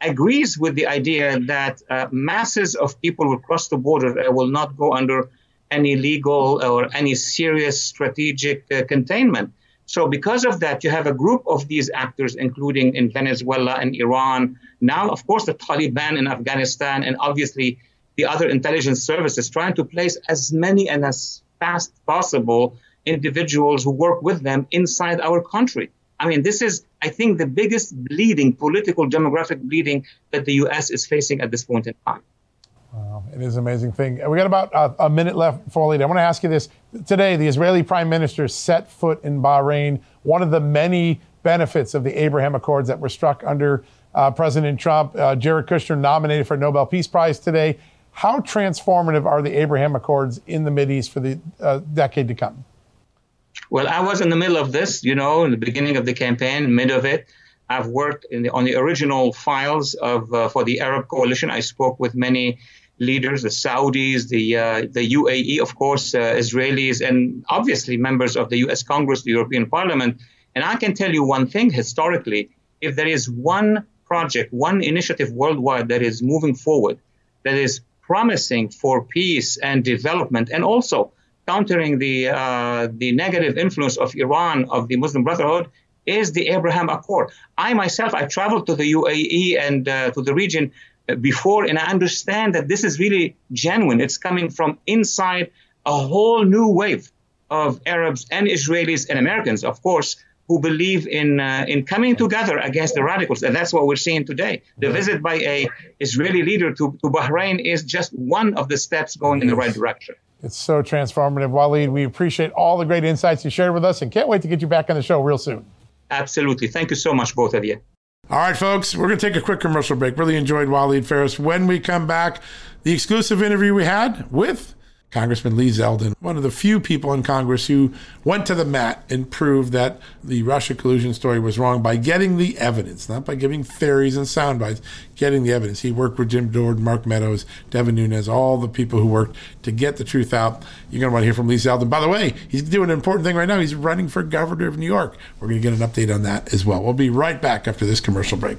agrees with the idea that uh, masses of people will cross the border uh, will not go under any legal or any serious strategic uh, containment. So, because of that, you have a group of these actors, including in Venezuela and Iran. Now, of course, the Taliban in Afghanistan, and obviously the other intelligence services trying to place as many and as fast possible individuals who work with them inside our country. I mean, this is, I think, the biggest bleeding, political demographic bleeding that the U.S. is facing at this point in time. It is an amazing thing. We got about a, a minute left for lead. I want to ask you this. Today, the Israeli prime minister set foot in Bahrain, one of the many benefits of the Abraham Accords that were struck under uh, President Trump. Uh, Jared Kushner nominated for Nobel Peace Prize today. How transformative are the Abraham Accords in the East for the uh, decade to come? Well, I was in the middle of this, you know, in the beginning of the campaign, mid of it. I've worked the, on the original files of uh, for the Arab Coalition. I spoke with many leaders, the Saudis, the uh, the UAE, of course, uh, Israelis, and obviously members of the U.S. Congress, the European Parliament. And I can tell you one thing historically: if there is one project, one initiative worldwide that is moving forward, that is promising for peace and development, and also countering the uh, the negative influence of Iran of the Muslim Brotherhood, is the Abraham Accord. I myself, I traveled to the UAE and uh, to the region before, and I understand that this is really genuine. It's coming from inside a whole new wave of Arabs and Israelis and Americans, of course, who believe in uh, in coming together against the radicals, and that's what we're seeing today. The visit by a Israeli leader to, to Bahrain is just one of the steps going in the right direction. It's so transformative, Walid. We appreciate all the great insights you shared with us, and can't wait to get you back on the show real soon. Absolutely. Thank you so much, both of you. All right, folks, we're going to take a quick commercial break. Really enjoyed Walid Phares. When we come back, the exclusive interview we had with Congressman Lee Zeldin, one of the few people in Congress who went to the mat and proved that the Russia collusion story was wrong by getting the evidence, not by giving theories and sound bites, getting the evidence. He worked with Jim Jordan, Mark Meadows, Devin Nunes, all the people who worked to get the truth out. You're going to want to hear from Lee Zeldin. By the way, he's doing an important thing right now. He's running for governor of New York. We're going to get an update on that as well. We'll be right back after this commercial break.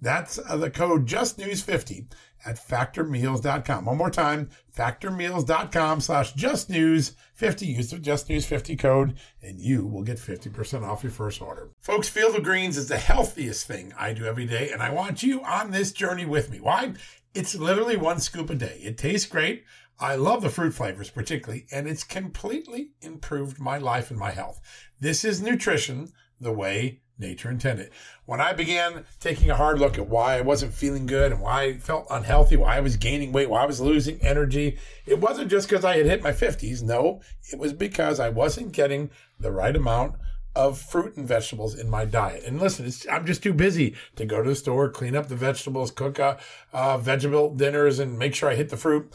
That's uh, the code JustNews50 at factormeals.com. One more time, factormeals.com slash justnews50. Use the justnews50 code and you will get 50% off your first order. Folks, Field of Greens is the healthiest thing I do every day, and I want you on this journey with me. Why? It's literally one scoop a day. It tastes great. I love the fruit flavors particularly, and it's completely improved my life and my health. This is nutrition the way nature intended. When I began taking a hard look at why I wasn't feeling good and why I felt unhealthy, why I was gaining weight, why I was losing energy, it wasn't just because I had hit my 50s. No, it was because I wasn't getting the right amount of fruit and vegetables in my diet. And listen, I'm just too busy to go to the store, clean up the vegetables, cook uh, uh, vegetable dinners, and make sure I hit the fruit.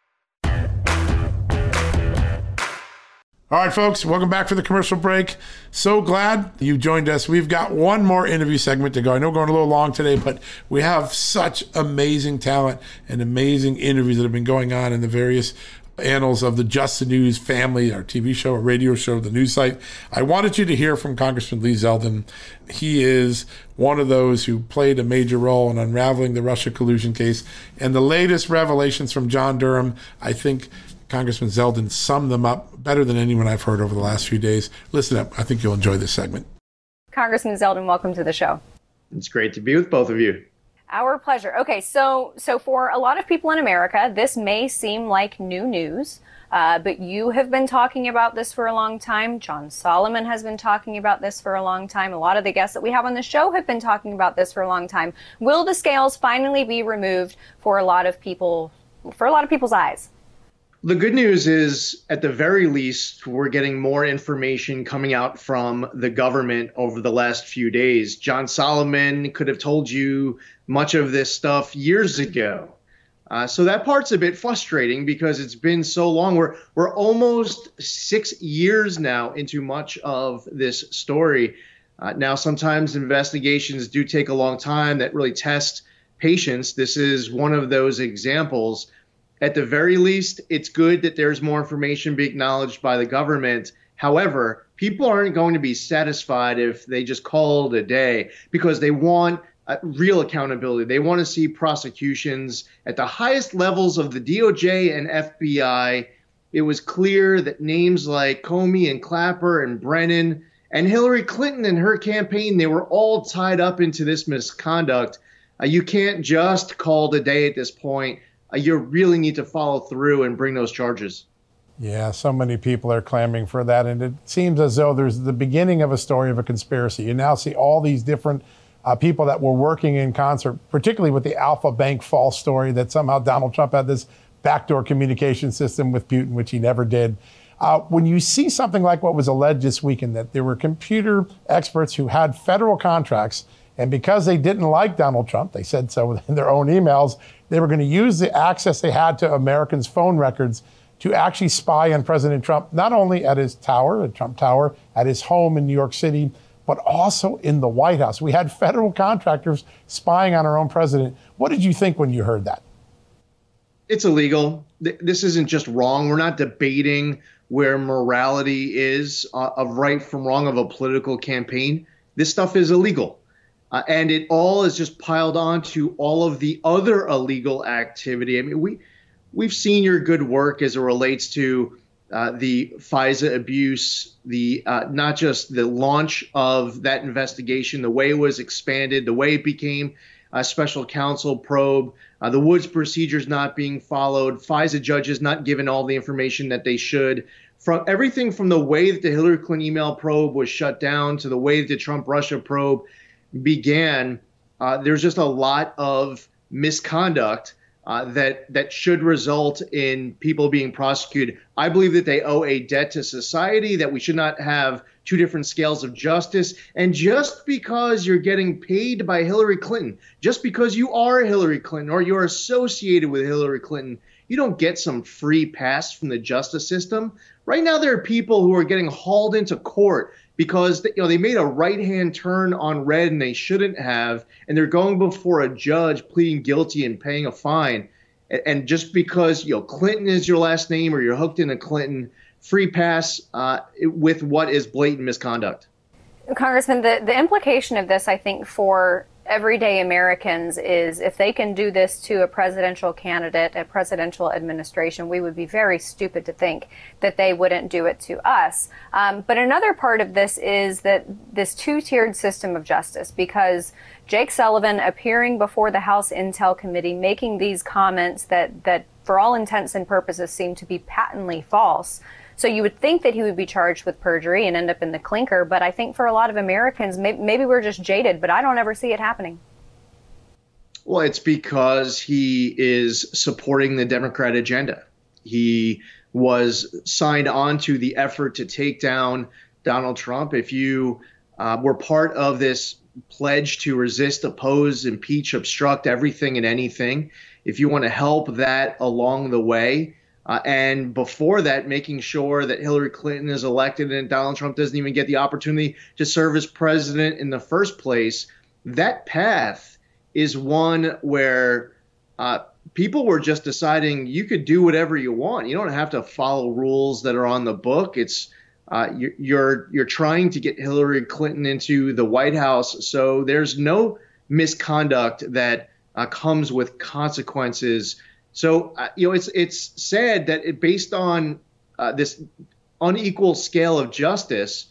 All right, folks, welcome back for the commercial break. So glad you joined us. We've got one more interview segment to go. I know we're going a little long today, but we have such amazing talent and amazing interviews that have been going on in the various annals of the Just the News family, our TV show, our radio show, the news site. I wanted you to hear from Congressman Lee Zeldin. He is one of those who played a major role in unraveling the Russia collusion case. And the latest revelations from John Durham, I think Congressman Zeldin summed them up better than anyone I've heard over the last few days. Listen up. I think you'll enjoy this segment. Congressman Zeldin, welcome to the show. It's great to be with both of you. Our pleasure. Okay, so so for a lot of people in America, this may seem like new news, uh, but you have been talking about this for a long time. John Solomon has been talking about this for a long time. A lot of the guests that we have on the show have been talking about this for a long time. Will the scales finally be removed for a lot of people, for a lot of people's eyes? The good news is, at the very least, we're getting more information coming out from the government over the last few days. John Solomon could have told you much of this stuff years ago. Uh, so that part's a bit frustrating because it's been so long. We're we're almost six years now into much of this story. Uh, now, sometimes investigations do take a long time that really test patience. This is one of those examples at the very least, it's good that there's more information being acknowledged by the government. However, people aren't going to be satisfied if they just call it a day because they want uh, real accountability. They want to see prosecutions at the highest levels of the DOJ and FBI. It was clear that names like Comey and Clapper and Brennan and Hillary Clinton and her campaign, they were all tied up into this misconduct. Uh, you can't just call a day at this point you really need to follow through and bring those charges. Yeah, so many people are clamoring for that. And it seems as though there's the beginning of a story of a conspiracy. You now see all these different uh, people that were working in concert, particularly with the Alfa Bank false story that somehow Donald Trump had this backdoor communication system with Putin, which he never did. Uh, when you see something like what was alleged this weekend, that there were computer experts who had federal contracts, and because they didn't like Donald Trump, they said so in their own emails, they were going to use the access they had to Americans' phone records to actually spy on President Trump, not only at his tower, the Trump Tower, at his home in New York City, but also in the White House. We had federal contractors spying on our own president. What did you think when you heard that? It's illegal. This isn't just wrong. We're not debating where morality is uh, of right from wrong of a political campaign. This stuff is illegal. Uh, and it all is just piled on to all of the other illegal activity. I mean, we we've seen your good work as it relates to uh, the FISA abuse, the uh, not just the launch of that investigation, the way it was expanded, the way it became a special counsel probe, uh, the Woods procedures not being followed, FISA judges not given all the information that they should. From everything from the way that the Hillary Clinton email probe was shut down to the way that the Trump Russia probe began, uh, there's just a lot of misconduct uh, that that should result in people being prosecuted. I believe that they owe a debt to society that we should not have two different scales of justice. And just because you're getting paid by Hillary Clinton, just because you are Hillary Clinton or you're associated with Hillary Clinton, you don't get some free pass from the justice system. Right now, there are people who are getting hauled into court because you know they made a right-hand turn on red and they shouldn't have, and they're going before a judge pleading guilty and paying a fine. And just because you know Clinton is your last name or you're hooked into Clinton, free pass uh, with what is blatant misconduct. Congressman, the, the implication of this, I think, for everyday Americans is if they can do this to a presidential candidate, a presidential administration, we would be very stupid to think that they wouldn't do it to us. Um, but another part of this is that this two tiered system of justice, because Jake Sullivan appearing before the House Intel Committee, making these comments that, that for all intents and purposes seem to be patently false. So you would think that he would be charged with perjury and end up in the clinker. But I think for a lot of Americans, maybe, we're just jaded, but I don't ever see it happening. Well, it's because he is supporting the Democrat agenda. He was signed on to the effort to take down Donald Trump. If you uh, were part of this pledge to resist, oppose, impeach, obstruct everything and anything, if you want to help that along the way, uh, and before that, making sure that Hillary Clinton is elected and Donald Trump doesn't even get the opportunity to serve as president in the first place. That path is one where uh, people were just deciding you could do whatever you want. You don't have to follow rules that are on the book. It's uh, you're, you're you're trying to get Hillary Clinton into the White House, so there's no misconduct that uh, comes with consequences so uh, you know, it's it's sad that it, based on uh, this unequal scale of justice,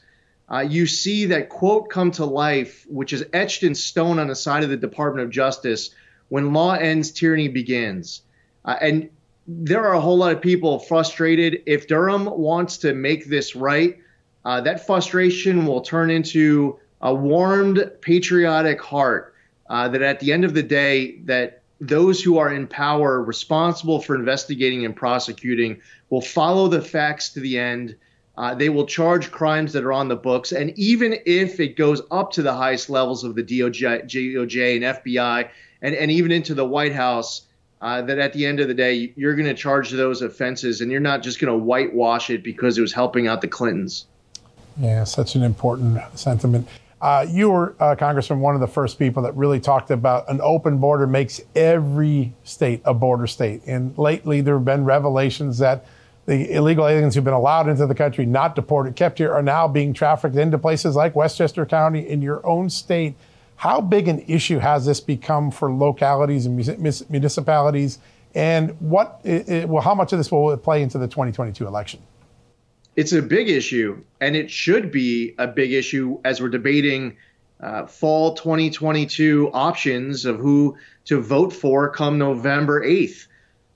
uh, you see that quote come to life, which is etched in stone on the side of the Department of Justice: "When law ends, tyranny begins." Uh, and there are a whole lot of people frustrated. If Durham wants to make this right, uh, that frustration will turn into a warmed, patriotic heart. Uh, that at the end of the day, that those who are in power responsible for investigating and prosecuting will follow the facts to the end. Uh, they will charge crimes that are on the books. And even if it goes up to the highest levels of the DOJ, DOJ and FBI, and, and even into the White House, uh, that at the end of the day, you're going to charge those offenses and you're not just going to whitewash it because it was helping out the Clintons. Yeah, such an important sentiment. Uh, you were, uh, Congressman, one of the first people that really talked about an open border makes every state a border state. And lately, there have been revelations that the illegal aliens who've been allowed into the country, not deported, kept here, are now being trafficked into places like Westchester County in your own state. How big an issue has this become for localities and municipalities? And what, it, well, how much of this will it play into the 2022 election? It's a big issue, and it should be a big issue as we're debating uh, fall 2022 options of who to vote for come November 8th.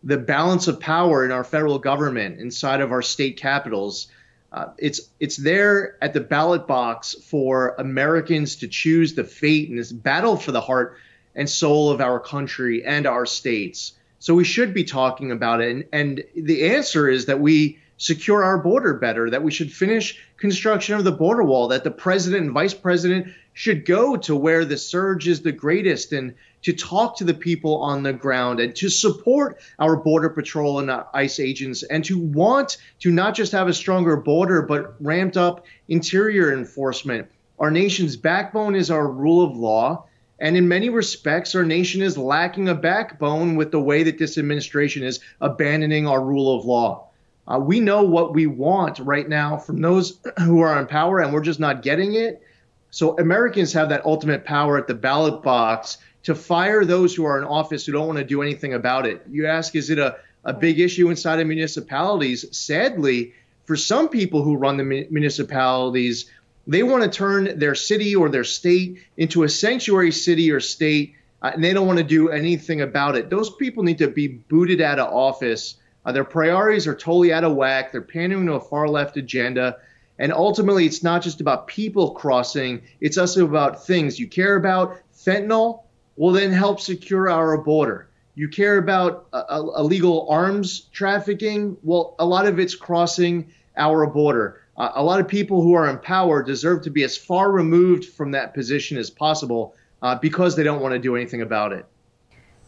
The balance of power in our federal government inside of our state capitals. Uh, it's it's there at the ballot box for Americans to choose the fate in this battle for the heart and soul of our country and our states. So we should be talking about it. And, and the answer is that we secure our border better, that we should finish construction of the border wall, that the president and vice president should go to where the surge is the greatest and to talk to the people on the ground and to support our border patrol and uh, ICE agents and to want to not just have a stronger border, but ramped up interior enforcement. Our nation's backbone is our rule of law. And in many respects, our nation is lacking a backbone with the way that this administration is abandoning our rule of law. Uh, we know what we want right now from those who are in power, and we're just not getting it. So Americans have that ultimate power at the ballot box to fire those who are in office who don't want to do anything about it. You ask, is it a a big issue inside of municipalities. Sadly, for some people who run the municipalities, they want to turn their city or their state into a sanctuary city or state, uh, and they don't want to do anything about it. Those people need to be booted out of office. Uh, their priorities are totally out of whack. They're pandering to a far left agenda. And ultimately, it's not just about people crossing, it's also about things. You care about fentanyl? Well, then help secure our border. You care about uh, illegal arms trafficking? Well, a lot of it's crossing our border. Uh, a lot of people who are in power deserve to be as far removed from that position as possible uh, because they don't want to do anything about it.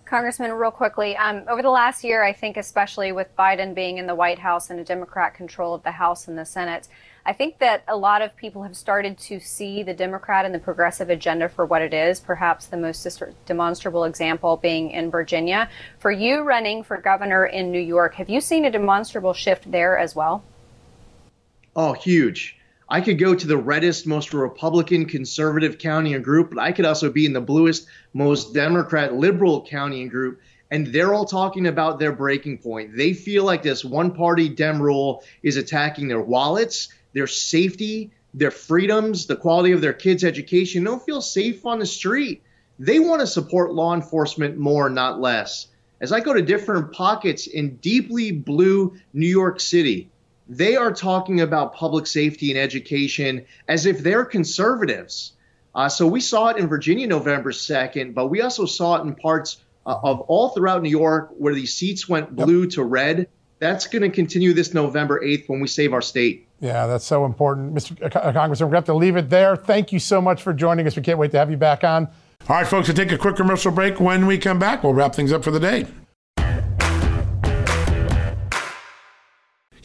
Congressman, real quickly, um, over the last year, I think especially with Biden being in the White House and a Democrat control of the House and the Senate, I think that a lot of people have started to see the Democrat and the progressive agenda for what it is, perhaps the most demonstrable example being in Virginia. For you running for governor in New York, have you seen a demonstrable shift there as well? Oh, huge. I could go to the reddest, most Republican conservative county and group, but I could also be in the bluest, most Democrat liberal county and group. And they're all talking about their breaking point. They feel like this one party Dem rule is attacking their wallets, their safety, their freedoms, the quality of their kids' education. They don't feel safe on the street. They want to support law enforcement more, not less. As I go to different pockets in deeply blue New York City, they are talking about public safety and education as if they're conservatives. Uh, so we saw it in Virginia November 2nd, but we also saw it in parts uh, of all throughout New York where these seats went blue yep. to red. That's going to continue this November 8th when we save our state. Yeah, that's so important. Mr. Congressman, we're going to have to leave it there. Thank you so much for joining us. We can't wait to have you back on. All right, folks, we'll take a quick commercial break. When we come back, we'll wrap things up for the day.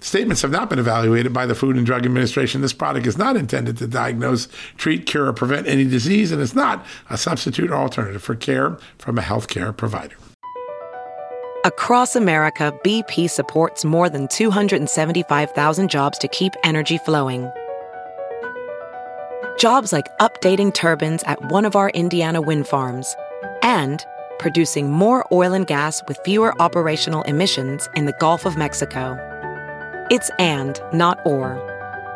Statements have not been evaluated by the Food and Drug Administration. This product is not intended to diagnose, treat, cure, or prevent any disease, and is not a substitute or alternative for care from a healthcare provider. Across America, BP supports more than 275,000 jobs to keep energy flowing. Jobs like updating turbines at one of our Indiana wind farms and producing more oil and gas with fewer operational emissions in the Gulf of Mexico. It's and, not or.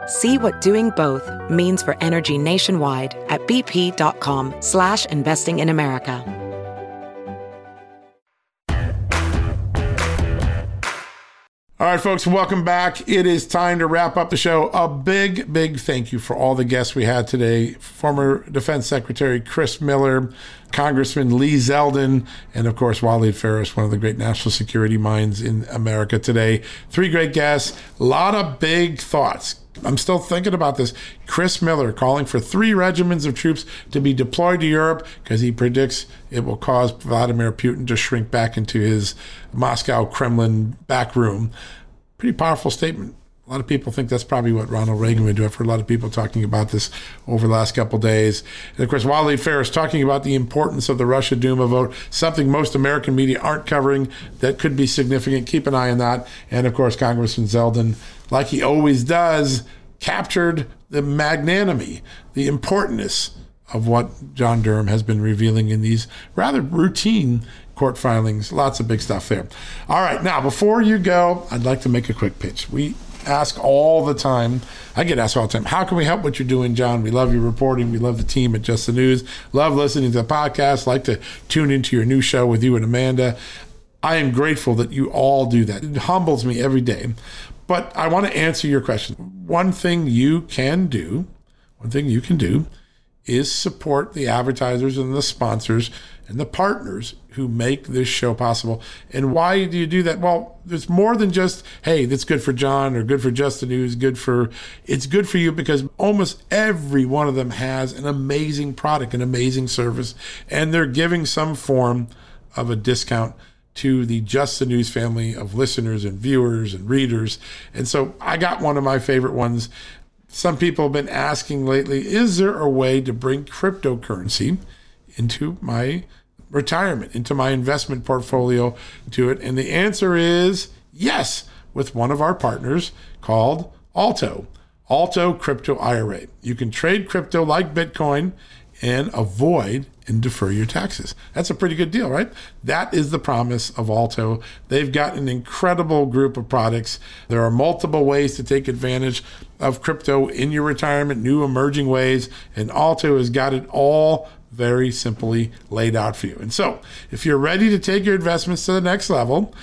See what doing both means for energy nationwide at bp.com slash investing in America. All right, folks, welcome back. It is time to wrap up the show. A big, big thank you for all the guests we had today. Former Defense Secretary Chris Miller, Congressman Lee Zeldin, and of course, Walid Phares, one of the great national security minds in America today. Three great guests, a lot of big thoughts. I'm still thinking about this. Chris Miller calling for three regiments of troops to be deployed to Europe because he predicts it will cause Vladimir Putin to shrink back into his Moscow Kremlin back room. Pretty powerful statement. A lot of people think that's probably what Ronald Reagan would do. I've heard a lot of people talking about this over the last couple days. And of course, Walid Phares talking about the importance of the Russia Duma vote, something most American media aren't covering that could be significant. Keep an eye on that. And of course, Congressman Zeldin, like he always does, captured the magnanimity, the importance of what John Durham has been revealing in these rather routine court filings. Lots of big stuff there. All right, now before you go, I'd like to make a quick pitch. We ask all the time. I get asked all the time, how can we help what you're doing, John? We love your reporting. We love the team at Just the News. Love listening to the podcast. Like to tune into your new show with you and Amanda. I am grateful that you all do that. It humbles me every day. But I want to answer your question. One thing you can do, one thing you can do is support the advertisers and the sponsors and the partners who make this show possible. And why do you do that? Well, there's more than just, hey, that's good for John or good for Justin News, good for it's good for you because almost every one of them has an amazing product, an amazing service, and they're giving some form of a discount to the Just the News family of listeners and viewers and readers. And so I got one of my favorite ones. Some people have been asking lately, is there a way to bring cryptocurrency into my retirement, into my investment portfolio to it? And the answer is yes, with one of our partners called Alto, Alto Crypto IRA. You can trade crypto like Bitcoin and avoid and defer your taxes. That's a pretty good deal, right? That is the promise of Alto. They've got an incredible group of products. There are multiple ways to take advantage of crypto in your retirement, new emerging ways, and Alto has got it all very simply laid out for you. And so, if you're ready to take your investments to the next level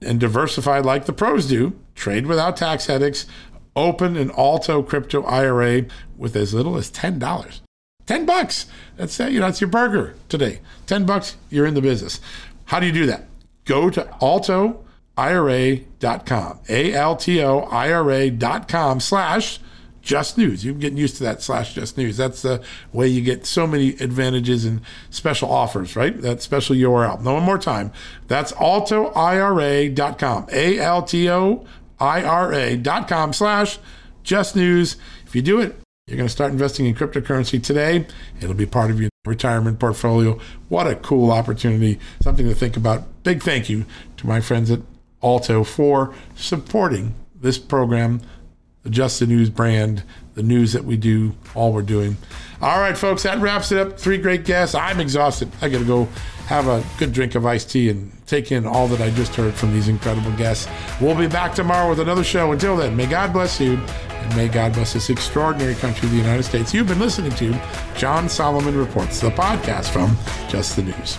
and diversify like the pros do, trade without tax headaches, open an Alto crypto IRA with as little as $10. 10 bucks. That's it. You know, that's your burger today. 10 bucks, you're in the business. How do you do that? Go to altoira.com, A-L-T-O-I-R-A.com slash just news. You're getting used to that slash just news. That's the way you get so many advantages and special offers, right? That special URL. No one more time. That's altoira.com, A-L-T-O-I-R-A.com slash just news. If you do it, you're going to start investing in cryptocurrency today. It'll be part of your retirement portfolio. What a cool opportunity. Something to think about. Big thank you to my friends at Alto for supporting this program, the Just the News brand, the news that we do, all we're doing. All right, folks, that wraps it up. Three great guests. I'm exhausted. I got to go have a good drink of iced tea and take in all that I just heard from these incredible guests. We'll be back tomorrow with another show. Until then, may God bless you and may God bless this extraordinary country, the United States. You've been listening to John Solomon Reports, the podcast from Just the News.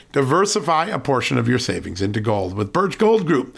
Diversify a portion of your savings into gold with Birch Gold Group.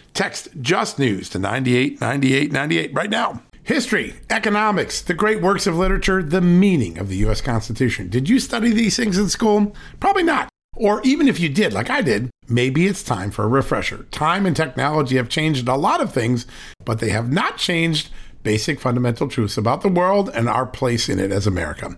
text Just News to 989898 right now. History, economics, the great works of literature, the meaning of the U.S. Constitution. Did you study these things in school? Probably not. Or even if you did, like I did, maybe it's time for a refresher. Time and technology have changed a lot of things, but they have not changed basic fundamental truths about the world and our place in it as America.